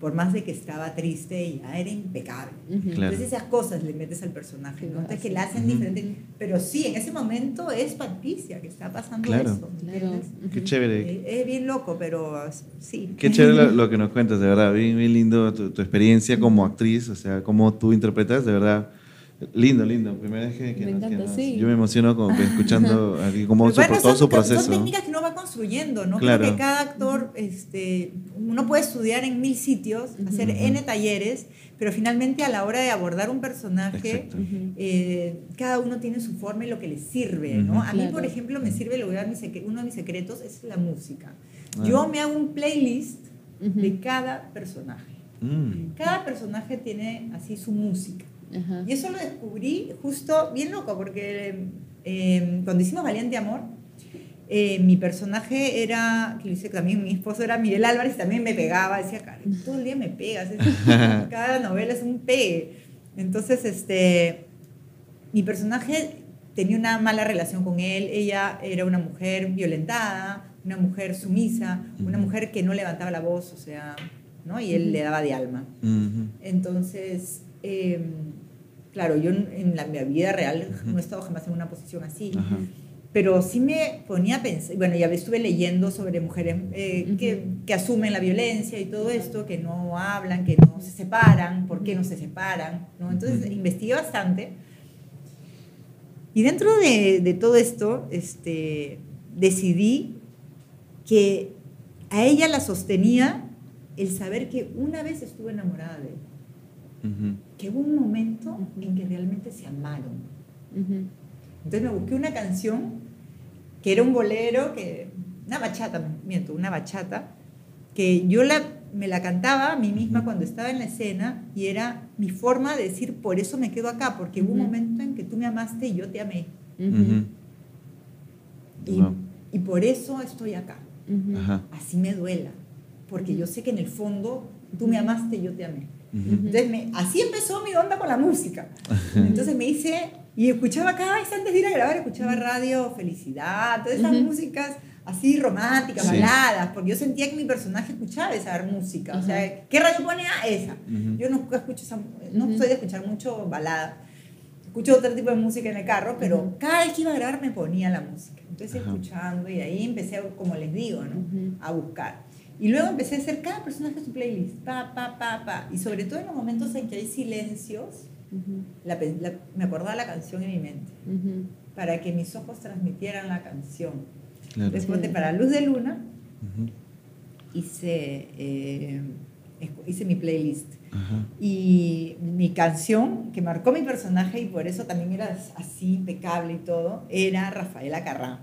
Por más de que estaba triste, ya era impecable. ujú. Claro. Entonces esas cosas le metes al personaje, ¿no? Entonces que la hacen Ujú. diferente. Pero sí, en ese momento es Patricia que está pasando Claro. eso. Claro. ¿entiendes? Qué Ujú. chévere. Eh, Es bien loco, pero sí. Qué chévere lo, lo que nos cuentas, de verdad. Bien, bien lindo tu, tu experiencia como actriz, o sea, cómo tú interpretas, de verdad. Lindo, lindo. Primera vez que, que Me nos- que encanta, nos- sí. Yo me emociono como escuchando aquí cómo Pero su, bueno, todo son- su proceso. Son técnicas que uno va construyendo, ¿no? Claro. Creo que cada actor, este, uno puede estudiar en mil sitios, hacer. N talleres, pero finalmente a la hora de abordar un personaje, eh, cada uno tiene su forma y lo que le sirve, ¿no? A mí, por ejemplo, me sirve lograr mi secre- uno de mis secretos es la música. Ah. Yo me hago un playlist de cada personaje. Mm. Cada personaje tiene así su música. Ajá. Y eso lo descubrí justo bien loco, porque eh, cuando hicimos Valiente Amor, eh, mi personaje era, que lo hice también, mi esposo era Miguel Álvarez, también me pegaba, decía, "Karen, todo el día me pegas, es- cada novela es un pegue. Entonces, este, mi personaje tenía una mala relación con él, ella era una mujer violentada, una mujer sumisa, una mujer que no levantaba la voz, o sea, ¿no? Y él le daba de alma. Entonces, eh, claro, yo en la, mi vida real no he estado jamás en una posición así. Ajá. Pero sí me ponía a pensar, bueno, ya estuve leyendo sobre mujeres eh, que, que asumen la violencia y todo esto, que no hablan, que no se separan, por qué no se separan, ¿no? Entonces investigué bastante. Y dentro de, de todo esto, este, decidí que a ella la sostenía el saber que una vez estuve enamorada de él, Ujú. Que hubo un momento en que realmente se amaron. Entonces me busqué una canción que era un bolero, que, una bachata, miento, una bachata, que yo la, me la cantaba a mí misma cuando estaba en la escena y era mi forma de decir, por eso me quedo acá, porque hubo un momento en que tú me amaste y yo te amé. Y, Wow. y por eso estoy acá. Así me duela, porque yo sé que en el fondo tú me amaste y yo te amé. Entonces, me- así empezó mi onda con la música. Entonces me hice, y escuchaba cada vez antes de ir a grabar, escuchaba radio Felicidad, todas esas músicas así románticas, Sí. baladas, porque yo sentía que mi personaje escuchaba esa música. O Ajá. sea, ¿qué radio pone? Ah, esa. Ujú. Yo no escucho esa, no Ujú. soy de escuchar mucho balada. Escucho otro tipo de música en el carro, pero cada vez que iba a grabar me ponía la música. Entonces Ajá. escuchando y ahí empecé, como les digo, ¿no? A buscar. Y luego empecé a hacer cada personaje su playlist, pa, pa, pa, pa. Y sobre todo en los momentos en que hay silencios, Ujú. la pe- la- me acordaba la canción en mi mente, Ujú. para que mis ojos transmitieran la canción. Claro. Después de. Para Luz de Luna, Ujú. hice, eh, hice mi playlist. Y mi canción, que marcó mi personaje y por eso también era así impecable y todo, era Rafaela Carrá.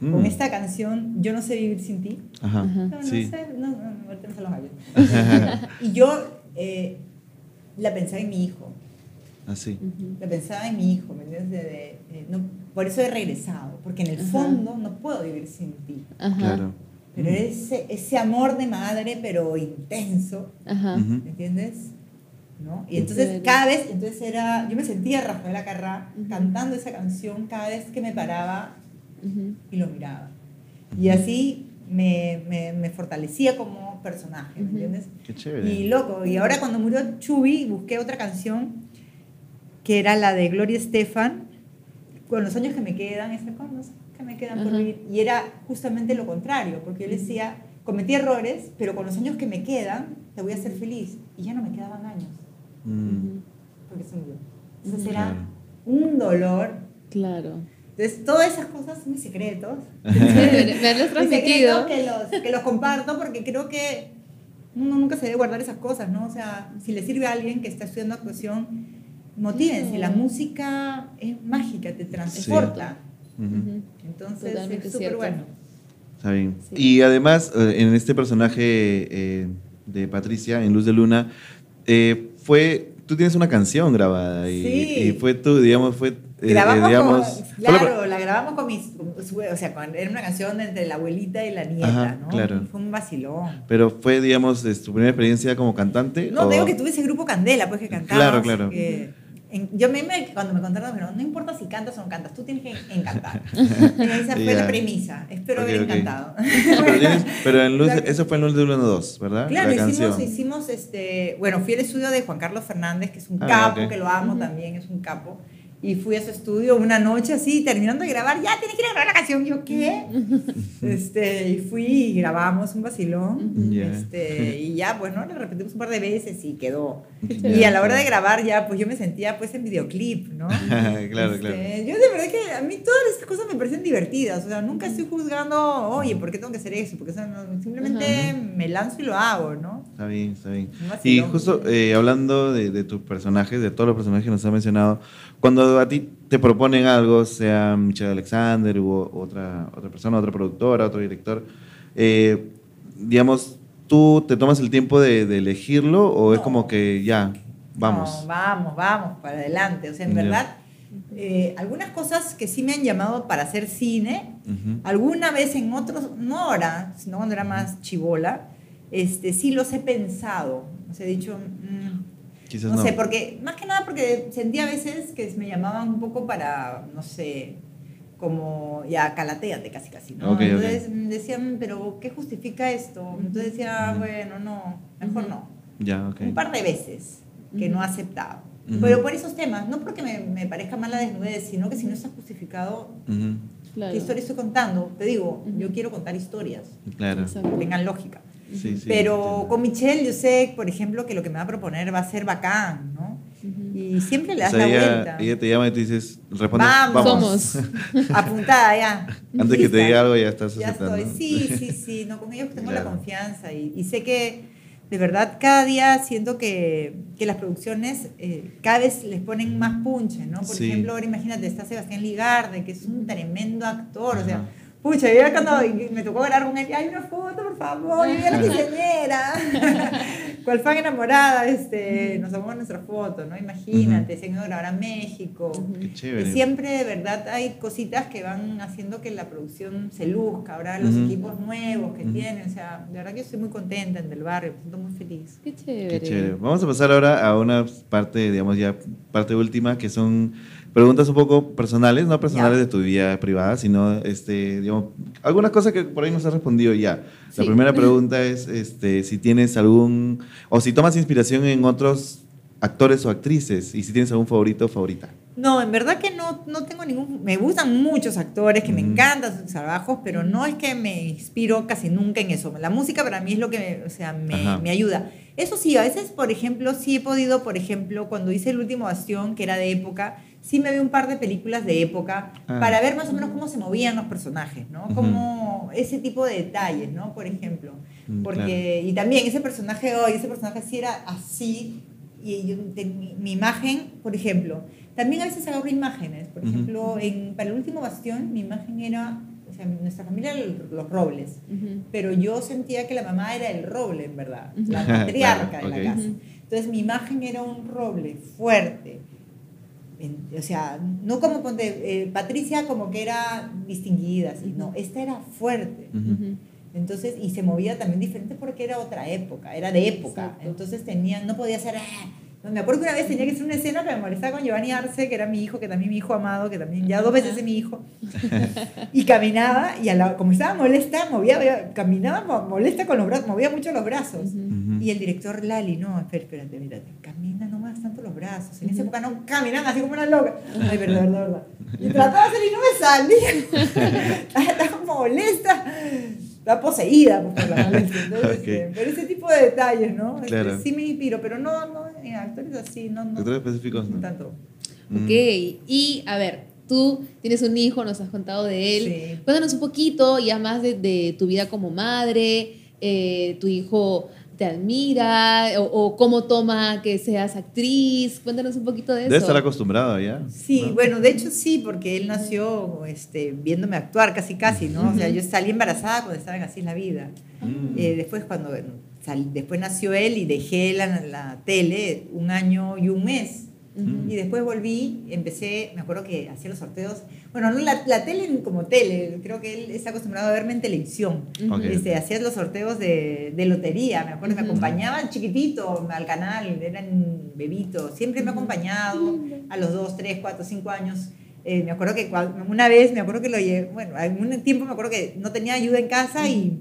Mm. Con esta canción, Yo no sé vivir sin ti, Ajá. No, no Sí. sé, no, no, no, ahorita salen los y yo eh, la pensaba en mi hijo, Así. Ujú. la pensaba en mi hijo, ¿me entiendes? De- de- eh, no, por eso he regresado, porque en el Ajá. fondo no puedo vivir sin ti. Ajá. Claro. Pero Mm. ese, ese amor de madre, pero intenso, Ajá. ¿me entiendes? ¿No? Y entonces cada vez, entonces era, yo me sentía Rafaela Carrá Ujú. cantando esa canción cada vez que me paraba Ujú. y lo miraba. Y así me, me, me fortalecía como personaje, ¿me Ujú. entiendes? Qué chévere. Y loco, y ahora cuando murió Chubi, busqué otra canción que era la de Gloria Estefan, con los años que me quedan, esa con los que me quedan por vivir. Y era justamente lo contrario, porque yo le decía, cometí errores, pero con los años que me quedan, te voy a hacer feliz. Y ya no me quedaban años, Mm. Porque se murió. Entonces era Claro. un dolor. Claro. Entonces, todas esas cosas son mis secretos. Mis transmitido. que los, que los comparto porque creo que uno nunca se debe guardar esas cosas, ¿no? O sea, si le sirve a alguien que está estudiando actuación, motívense. La Claro. música es mágica, te transporta. Ujú. Ujú. Entonces Totalmente es súper bueno. Está bien. Sí. Y además, eh, en este personaje eh, de Patricia, en Luz de Luna, eh, fue. Tú tienes una canción grabada y, Sí. y fue tú, digamos, fue. Eh, eh, grabamos digamos, con, fue la- claro, la grabamos con mis, o sea, con- era una canción entre la abuelita y la nieta, Ajá, ¿no? claro. Fue un vacilón. pero fue, digamos, tu primera experiencia como cantante. No, o- digo que tuve ese grupo Candela, pues que cantaba. Claro, claro. yo me, me- cuando me contaron, pero no importa si cantas o no cantas, tú tienes que encantar. Esa fue la premisa. Espero Ok, haber ok. encantado. Pero, tienes- pero en Luz, Claro. eso fue en Luz de Luna 2, ¿verdad? Claro, la hicimos, canción. hicimos este, bueno, fui al estudio de Juan Carlos Fernández, que es un Ah, capo, ok. que lo amo Ujú. también, es un capo. Y fui a su estudio una noche así, terminando de grabar, ya tienes que ir a grabar la canción. Yo, ¿qué? este, y fui y grabamos un vacilón. Ya. Este, y ya, bueno, lo repetimos un par de veces y quedó. Ya, Y a la hora de grabar ya, pues yo me sentía pues en videoclip, ¿no? claro, Este, claro. Yo de verdad que a mí todas estas cosas me parecen divertidas. O sea, nunca estoy juzgando, oye, ¿por qué tengo que hacer eso? Porque o sea, no, simplemente me lanzo y lo hago, ¿no? Está bien, está bien. Y justo eh, hablando de, de tus personajes, de todos los personajes que nos has mencionado, cuando a ti te proponen algo, sea Michelle Alexander u otra, otra persona, otra productora, otro director, eh, digamos, ¿tú te tomas el tiempo de, de elegirlo o es No. como que ya, vamos? No, vamos, vamos, para adelante. O sea, en Ya. verdad, eh, algunas cosas que sí me han llamado para hacer cine, Ujú. alguna vez en otros, no ahora, sino cuando era más chivola, este, sí los he pensado. O sea, he dicho, mm, Quizás no, no. sé, porque más que nada porque sentía a veces que me llamaban un poco para, no sé, como ya calateate casi casi, ¿no? Ok, ok. Entonces mm, decían, pero ¿qué justifica esto? Entonces decía, Ujú. bueno, no, mejor Ujú. no. Ya, ok. Un par de veces que Ujú. no ha aceptado. Ujú. Pero por esos temas, no porque me, me parezca mala desnudez, sino que si no está justificado, Claro. ¿qué historia estoy contando? Te digo, yo quiero contar historias Claro. Que tengan lógica. Sí, sí, Pero entiendo. con Michelle yo sé, por ejemplo, que lo que me va a proponer va a ser bacán, ¿no? Y siempre le O das sea, la ella, vuelta. ella te llama y tú dices, respondes, Vamos. vamos. Somos. Apuntada ya. Antes que te diga algo ya estás Ya aceptando. estoy. Sí, sí, sí. No, con ellos tengo la Claro. confianza y, y sé que de verdad cada día siento que, que las producciones eh, cada vez les ponen más punche, ¿no? Por Sí. ejemplo, ahora imagínate, está Sebastián Ligarde, que es un tremendo actor, o sea, Ajá. Pucha, yo cuando me tocó grabar con él, ay, una foto, por favor, yo ya la quinceañera. Cual fan enamorada, este, nos tomamos nuestra foto, ¿no? Imagínate, se han ido a grabar a México. Qué Y chévere. siempre de verdad hay cositas que van haciendo que la producción se luzca. Ahora los equipos nuevos que tienen, o sea, de verdad que yo estoy muy contenta en Del Barrio, me siento muy feliz. Qué chévere. Qué chévere. Vamos a pasar ahora a una parte, digamos ya, parte última, que son preguntas un poco personales, no personales Ya. de tu vida privada, sino, este, digamos, algunas cosas que por ahí nos has respondido ya. La Sí. primera pregunta es, este, si tienes algún, o si tomas inspiración en otros actores o actrices, y si tienes algún favorito o favorita. No, en verdad que no, no tengo ningún... Me gustan muchos actores, que me Ujú. encantan sus trabajos, pero no es que me inspiro casi nunca en eso. La música para mí es lo que me, o sea, me, me ayuda. Eso sí, a veces, por ejemplo, sí he podido, por ejemplo, cuando hice El Último Bastión, que era de época, sí me vi un par de películas de época Ah. para ver más o menos cómo se movían los personajes, ¿no? Como ese tipo de detalles, ¿no? Por ejemplo. Mm, Porque, y también ese personaje hoy, ese personaje sí era así, y yo, de- mi, mi imagen, por ejemplo, también a veces agarro imágenes. Por Ujú. ejemplo, en, para el último bastión, mi imagen era, o sea, nuestra familia era el- los robles, Ujú. pero yo sentía que la mamá era el roble, en verdad, la matriarca Claro, de ok. la casa. Entonces, mi imagen era un roble fuerte. En- o sea, no como ponte, eh, Patricia como que era distinguida, así, no, esta era fuerte. Entonces, y se movía también diferente porque era otra época, era de época. Exacto. Entonces tenía, no podía ser... "Ah". Me acuerdo que una vez tenía que hacer una escena que me molestaba con Giovanni Arce, que era mi hijo, que también mi hijo amado, que también ya dos veces es mi hijo. Y caminaba, y a la- como estaba molesta, movía, caminaba mo- molesta con los brazos, movía mucho los brazos. Y el director Lali, no, espera, espérate, mírate, camina, no muevas tanto los brazos. En esa época no caminaban así como una loca. Ay, verdad, verdad, verdad. Y trataba de hacer y no me salía. Estaba molesta. Estaba poseída pues, por la molestia. Entonces, Ok. este, pero ese tipo de detalles, ¿no? Este, Claro. sí me inspiro, pero no, no en actores así, no, no, Actores específicos, no tanto. Mm. Ok, y a ver, tú tienes un hijo, nos has contado de él. Sí. Cuéntanos un poquito ya más de, de tu vida como madre, eh, tu hijo te admira o, o cómo toma que seas actriz. Cuéntanos un poquito de eso. Debe estar acostumbrado ya. Sí, ¿no? bueno, de hecho sí, porque él nació este, viéndome actuar casi casi, ¿no? O sea, yo salí embarazada cuando estaba en Así es la vida. Mm. Eh, después cuando sal- después nació él y dejé la, la tele un año y un mes. Ujú. Y después volví, empecé, me acuerdo que hacía los sorteos. Bueno, no la, la tele como tele, creo que él está acostumbrado a verme en televisión. Ujú. Ok. Este, hacía los sorteos de, de lotería, me acuerdo, me Ujú. acompañaba chiquitito al canal, eran bebitos, siempre me ha acompañado a los 2, 3, 4, 5 años. Eh, me acuerdo que una vez, me acuerdo que lo llevé, bueno, algún tiempo me acuerdo que no tenía ayuda en casa y,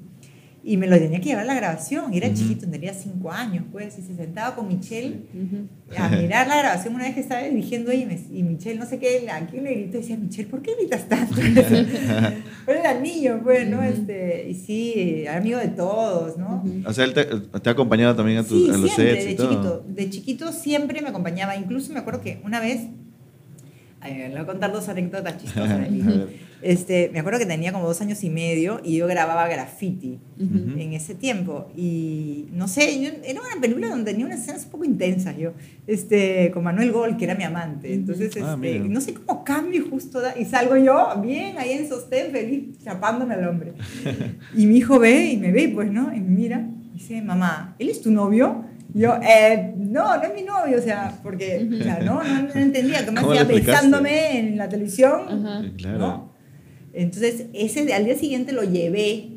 y me lo tenía que llevar a la grabación. Era chiquito, tendría 5 años, pues, y se sentaba con Michelle a mirar la grabación una vez que estaba dirigiendo y, me- y Michelle, no sé qué, a quién le gritó, y decía, Michelle, ¿por qué gritas tanto? Pero era niño, pues, ¿no? Este, y sí, amigo de todos, ¿no? O sea, él te, te ha acompañado también a, tu- Sí, a los siempre, sets y de todo. chiquito. De chiquito siempre me acompañaba. Incluso me acuerdo que una vez, ay, le voy a contar dos anécdotas chistosas de. Este, me acuerdo que tenía como dos años y medio y yo grababa graffiti Ujú. Ujú. en ese tiempo. Y no sé, yo- era una película donde tenía unas escenas un poco intensas yo, este, con Manuel Gol, que era mi amante. Entonces, Ah, este, mira. no sé cómo cambio justo da- y salgo yo bien ahí en sostén, feliz, chapándome al hombre. Y mi hijo ve y me ve, pues, ¿no? Y me mira y dice, mamá, ¿él es tu novio? Yo, eh, no, no es mi novio, o sea, porque, o sea, no, no, no entendía, que me ¿Cómo hacía besándome en la televisión, Ajá. Claro. ¿no? Entonces, ese, al día siguiente lo llevé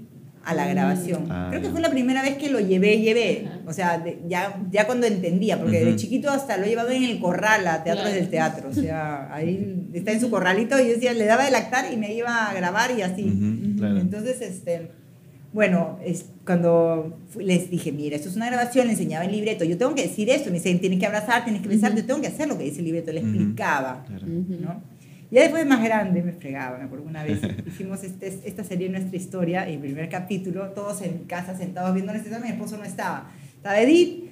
a la grabación. Ah. Creo que fue la primera vez que lo llevé, llevé. Ajá. O sea, de- ya, ya cuando entendía, porque de chiquito hasta lo he llevado en el corral a Teatro Claro. del Teatro. O sea, ahí está en su corralito y yo decía, le daba de lactar y me iba a grabar y así. Claro. Entonces, este, bueno, es, cuando les dije, mira, esto es una grabación, le enseñaba el libreto, yo tengo que decir esto, me dicen, tienes que abrazar, tienes que besar, Ujú. yo tengo que hacer lo que dice el libreto, le Ujú. explicaba, Claro. ¿no? Ya después de más grande me fregaba, me acuerdo una vez hicimos este, esta serie Nuestra Historia, el primer capítulo, todos en casa sentados viendo Historia, mi esposo no estaba, estaba Edith,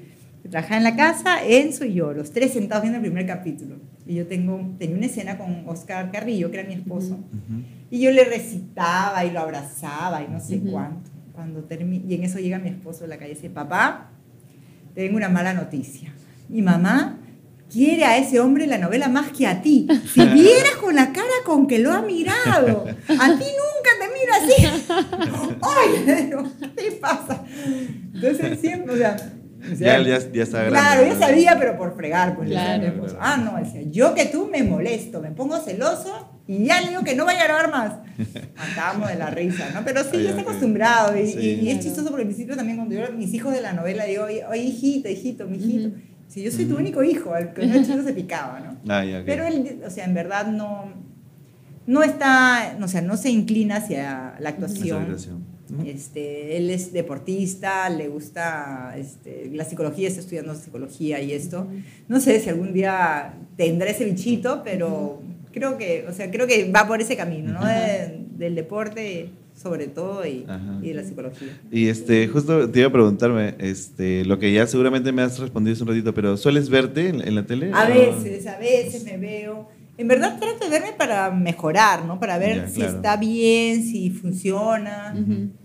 trabajaba en la casa, Enzo y yo, los tres sentados viendo el primer capítulo. Y yo tengo, tenía una escena con Oscar Carrillo, que era mi esposo, Ujú. y yo le recitaba y lo abrazaba y no sé Ujú. cuánto. Cuando termi- y en eso llega mi esposo de la calle y dice, papá, tengo una mala noticia. Mi mamá quiere a ese hombre en la novela más que a ti. Si vieras con la cara con que lo ha mirado, a ti nunca te mira así. ¡Ay! ¿Qué te pasa? Entonces siempre, o sea... o sea, Ya, ya, ya está grande. Claro, ya sabía, pero por fregar, pues le decía Claro. Ah, no, decía, yo que tú me molesto, me pongo celoso y ya le digo que no vaya a grabar más. Matábamos de la risa, ¿no? Pero sí, Ay, ya está acostumbrado. Y, Sí. y- y es chistoso porque al principio también cuando yo a mis hijos de la novela digo, oye, oye, hijito, hijito, mi hijito. Ujú. Si yo soy tu único hijo, al que no el chico se picaba, ¿no? Ah, ya, ok. Pero él, o sea, en verdad no, no está, o sea, no se inclina hacia la actuación. Este, él es deportista, le gusta este, la psicología, está estudiando psicología y esto. No sé si algún día tendrá ese bichito, pero creo que, o sea, creo que va por ese camino, ¿no? De- del deporte sobre todo y, y de la psicología. Y este, justo te iba a preguntarme, este, lo que ya seguramente me has respondido hace un ratito, pero ¿sueles verte en, en la tele? A ¿O- veces, a veces me veo. En verdad trato de verme para mejorar, ¿no? Para ver Ya, si claro. está bien, si funciona.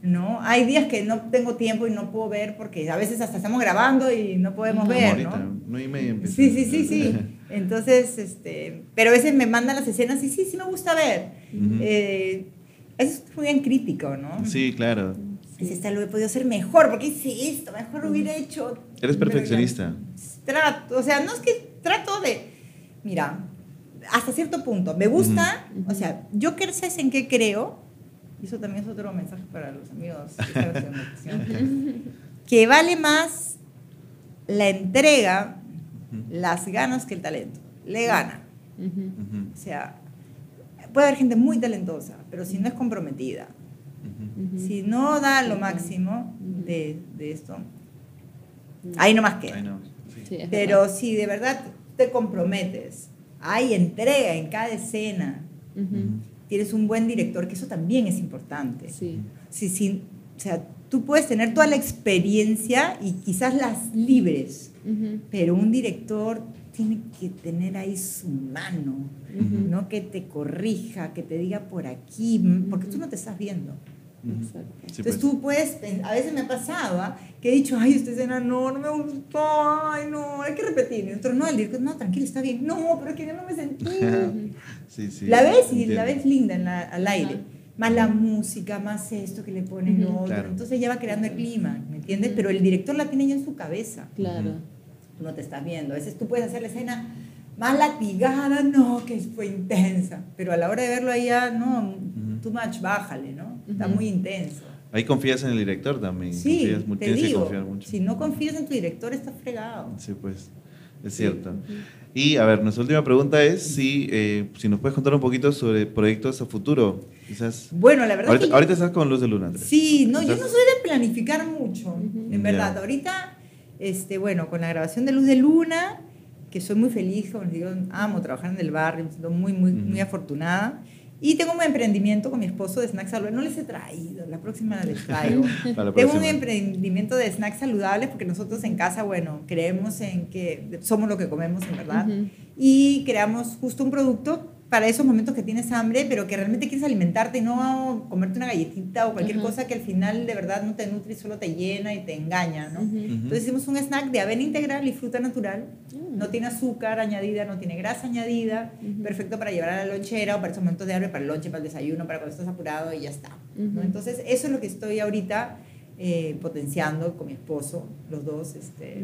¿no? Hay días que no tengo tiempo y no puedo ver porque a veces hasta estamos grabando y no podemos Como ver, ahorita, ¿no? no y media. Sí, sí, sí, sí. Entonces, este, pero a veces me mandan las escenas y sí, sí me gusta ver. Eh, eso es muy bien crítico, ¿no? Sí, claro. Dice, esta lo he podido hacer mejor, porque hice esto, mejor lo hubiera hecho. Eres perfeccionista. Trato, o sea, no es que trato de, mira, hasta cierto punto, me gusta, o sea, yo que sabes en qué creo, y eso también es otro mensaje para los amigos que están haciendo nutrición, que vale más la entrega, las ganas que el talento. Le gana. O sea, puede haber gente muy talentosa, pero si no es comprometida, si no da lo máximo de, de esto, ahí nomás queda. Sí. Pero si de verdad te comprometes, hay entrega en cada escena, tienes un buen director, que eso también es importante. Sí. Si, si- o sea, tú puedes tener toda la experiencia y quizás las libres, pero un director tiene que tener ahí su mano. ¿no? Que te corrija, que te diga por aquí, porque tú no te estás viendo. Ujú. Exacto. Sí, Entonces pues. tú puedes, a veces me ha pasado, ¿ah? que he dicho, ay, esta escena no, no me gustó, ay, no, hay que repetir. Y otro, no, el director, no, tranquilo, está bien. No, pero es que yo no me sentí. Sí, sí. la ves y entiendo. la ves linda en la- al aire. Ajá. Más la música, más esto que le ponen lo Ujú. otro. Claro. Entonces ya va creando el clima, ¿me entiendes? Pero el director la tiene ya en su cabeza. Claro. Tú no te estás viendo. A veces tú puedes hacer la escena más latigada, no, que fue intensa. Pero a la hora de verlo ahí ya, no, too much, bájale, ¿no? Está muy intenso. Ahí confías en el director también. Sí, confías te tienes que digo, confiar mucho. si no confías en tu director, estás fregado. Sí, pues. Es cierto. Y a ver, nuestra última pregunta es si, eh, si nos puedes contar un poquito sobre proyectos a futuro. Quizás. Bueno, la verdad Ahorita, que yo- ahorita estás con Luz de Luna. Andrés. Sí, no, yo Estás- no soy de planificar mucho, en verdad. Ya. Ahorita, este, bueno, con la grabación de Luz de Luna, que soy muy feliz, como les digo, amo trabajar en el barrio, me siento muy, muy, Ujú. muy afortunada. Y tengo un emprendimiento con mi esposo de snacks saludables. No les he traído, la próxima les traigo. La Tengo un próxima. emprendimiento de snacks saludables porque nosotros en casa, bueno, creemos en que somos lo que comemos, en verdad. Ujú. Y creamos justo un producto para esos momentos que tienes hambre, pero que realmente quieres alimentarte y no comerte una galletita o cualquier Ajá. cosa que al final de verdad no te nutre y solo te llena y te engaña, ¿no? Ujú. Entonces hicimos un snack de avena integral y fruta natural. Mm. No tiene azúcar añadida, no tiene grasa añadida. Perfecto para llevar a la lonchera o para esos momentos de hambre, para el lonche, para el desayuno, para cuando estás apurado y ya está. Entonces eso es lo que estoy ahorita eh, potenciando con mi esposo, los dos. Este.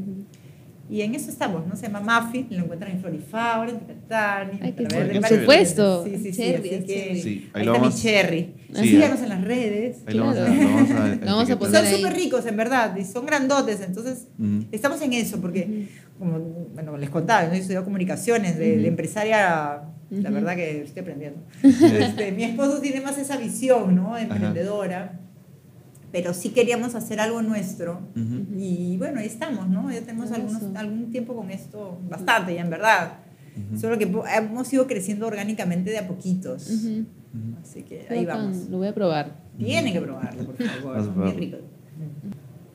Y en eso estamos, ¿no? Se llama Muffin, lo encuentran en Florifaura, en Tecatani. Ay, qué chévere. en Por supuesto. Sí, sí, sí. Cherry, así que. Sí, ahí ahí está mi cherry. Sí, Síganos en las redes. Ahí lo vamos a, Claro. lo vamos a Lo vamos a poner Son súper ricos, en verdad, y son grandotes, entonces Ujú. estamos en eso, porque, como bueno, les contaba, ¿no? yo estudié comunicaciones, de, de empresaria, la verdad que estoy aprendiendo. Este, mi esposo tiene más esa visión, ¿no? Emprendedora, pero sí queríamos hacer algo nuestro, Ujú. y bueno, ahí estamos, ¿no? Ya tenemos algunos, algún tiempo con esto, bastante ya, en verdad. Ujú. Solo que hemos ido creciendo orgánicamente de a poquitos. Ujú. Así que ahí vamos. Lo voy a probar. Tienen que probarlo, por favor. Bien ricos.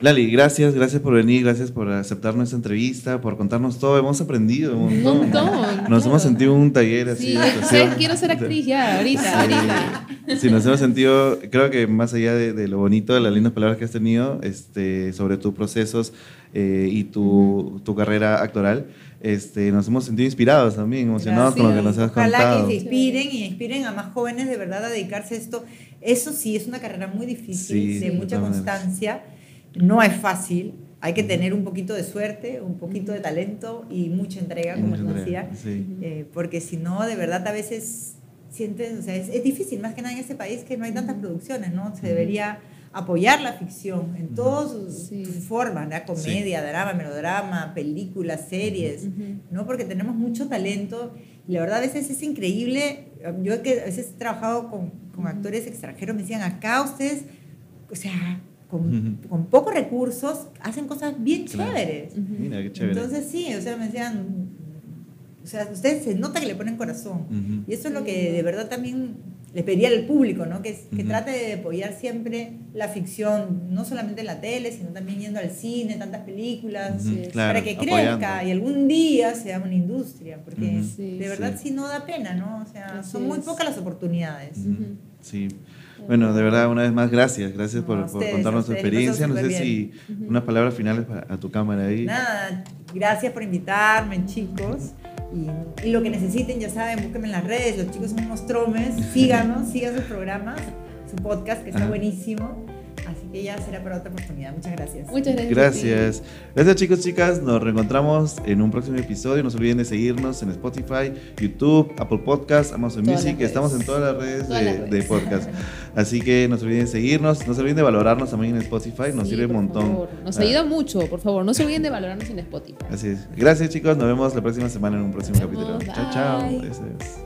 Lali, gracias, gracias por venir, gracias por aceptar nuestra entrevista, por contarnos todo. Hemos aprendido un Un montón. montón. Nos claro. hemos sentido un taller así. Sí, de quiero ser actriz ya, ahorita, ahorita. Sí, nos hemos sentido, creo que más allá de, de lo bonito, de las lindas palabras que has tenido este, sobre tus procesos eh, y tu, tu carrera actoral, este, nos hemos sentido inspirados también, emocionados con lo que nos has Ojalá contado. que se inspiren y inspiren a más jóvenes de verdad a dedicarse a esto. Eso sí, es una carrera muy difícil, Sí, de mucha todas maneras. No es fácil. Hay que tener un poquito de suerte, un poquito de talento y mucha entrega, como mucha les entrega, decía. sí. Eh, porque si no, de verdad, a veces sientes, o sea, es, es difícil, más que nada en este país que no hay tantas producciones, ¿no? Se debería apoyar la ficción en todas sus, Sí. formas, ¿no? Comedia, drama, melodrama, películas, series, Ujú. ¿no? Porque tenemos mucho talento y la verdad a veces es increíble. Yo que a veces he trabajado con, con actores extranjeros, me decían, acá ustedes, o sea, con, Ujú. con pocos recursos, hacen cosas bien Claro. chéveres. Ujú. Mira, qué chévere. Entonces sí, o sea, me decían, o sea, ustedes se nota que le ponen corazón. Ujú. Y eso es lo que de verdad también le pediría al público, ¿no? Que, que trate de apoyar siempre la ficción, no solamente en la tele, sino también yendo al cine, tantas películas, Sí, es. claro, para que crezca apoyando. y algún día sea una industria, porque. Sí, de verdad sí. sí. no da pena, ¿no? O sea, Así son muy es. pocas las oportunidades. Sí. Bueno, de verdad, una vez más, gracias. Gracias por, contarnos tu experiencia. No sé si unas palabras finales para, a tu cámara ahí. Nada, gracias por invitarme, chicos. Y, y lo que necesiten, ya saben, búsquenme en las redes. Los chicos son unos tromes. Síganos, sigan sus programas, su podcast, que está Ajá. buenísimo. Que ya será para otra oportunidad. Muchas gracias. Muchas gracias. Gracias. Gracias chicos, chicas. Nos reencontramos en un próximo episodio. No se olviden de seguirnos en Spotify, YouTube, Apple Podcasts, Amazon Todas Music. Estamos en todas las redes, Todas de, las redes. de podcast. Así que no se olviden de seguirnos. No se olviden de valorarnos también en Spotify. Nos Sí, sirve un montón. favor. Nos Ah, ayuda mucho, por favor. No se olviden de valorarnos en Spotify. Así es. Gracias chicos. Nos vemos la próxima semana en un próximo capítulo. Chao, chao.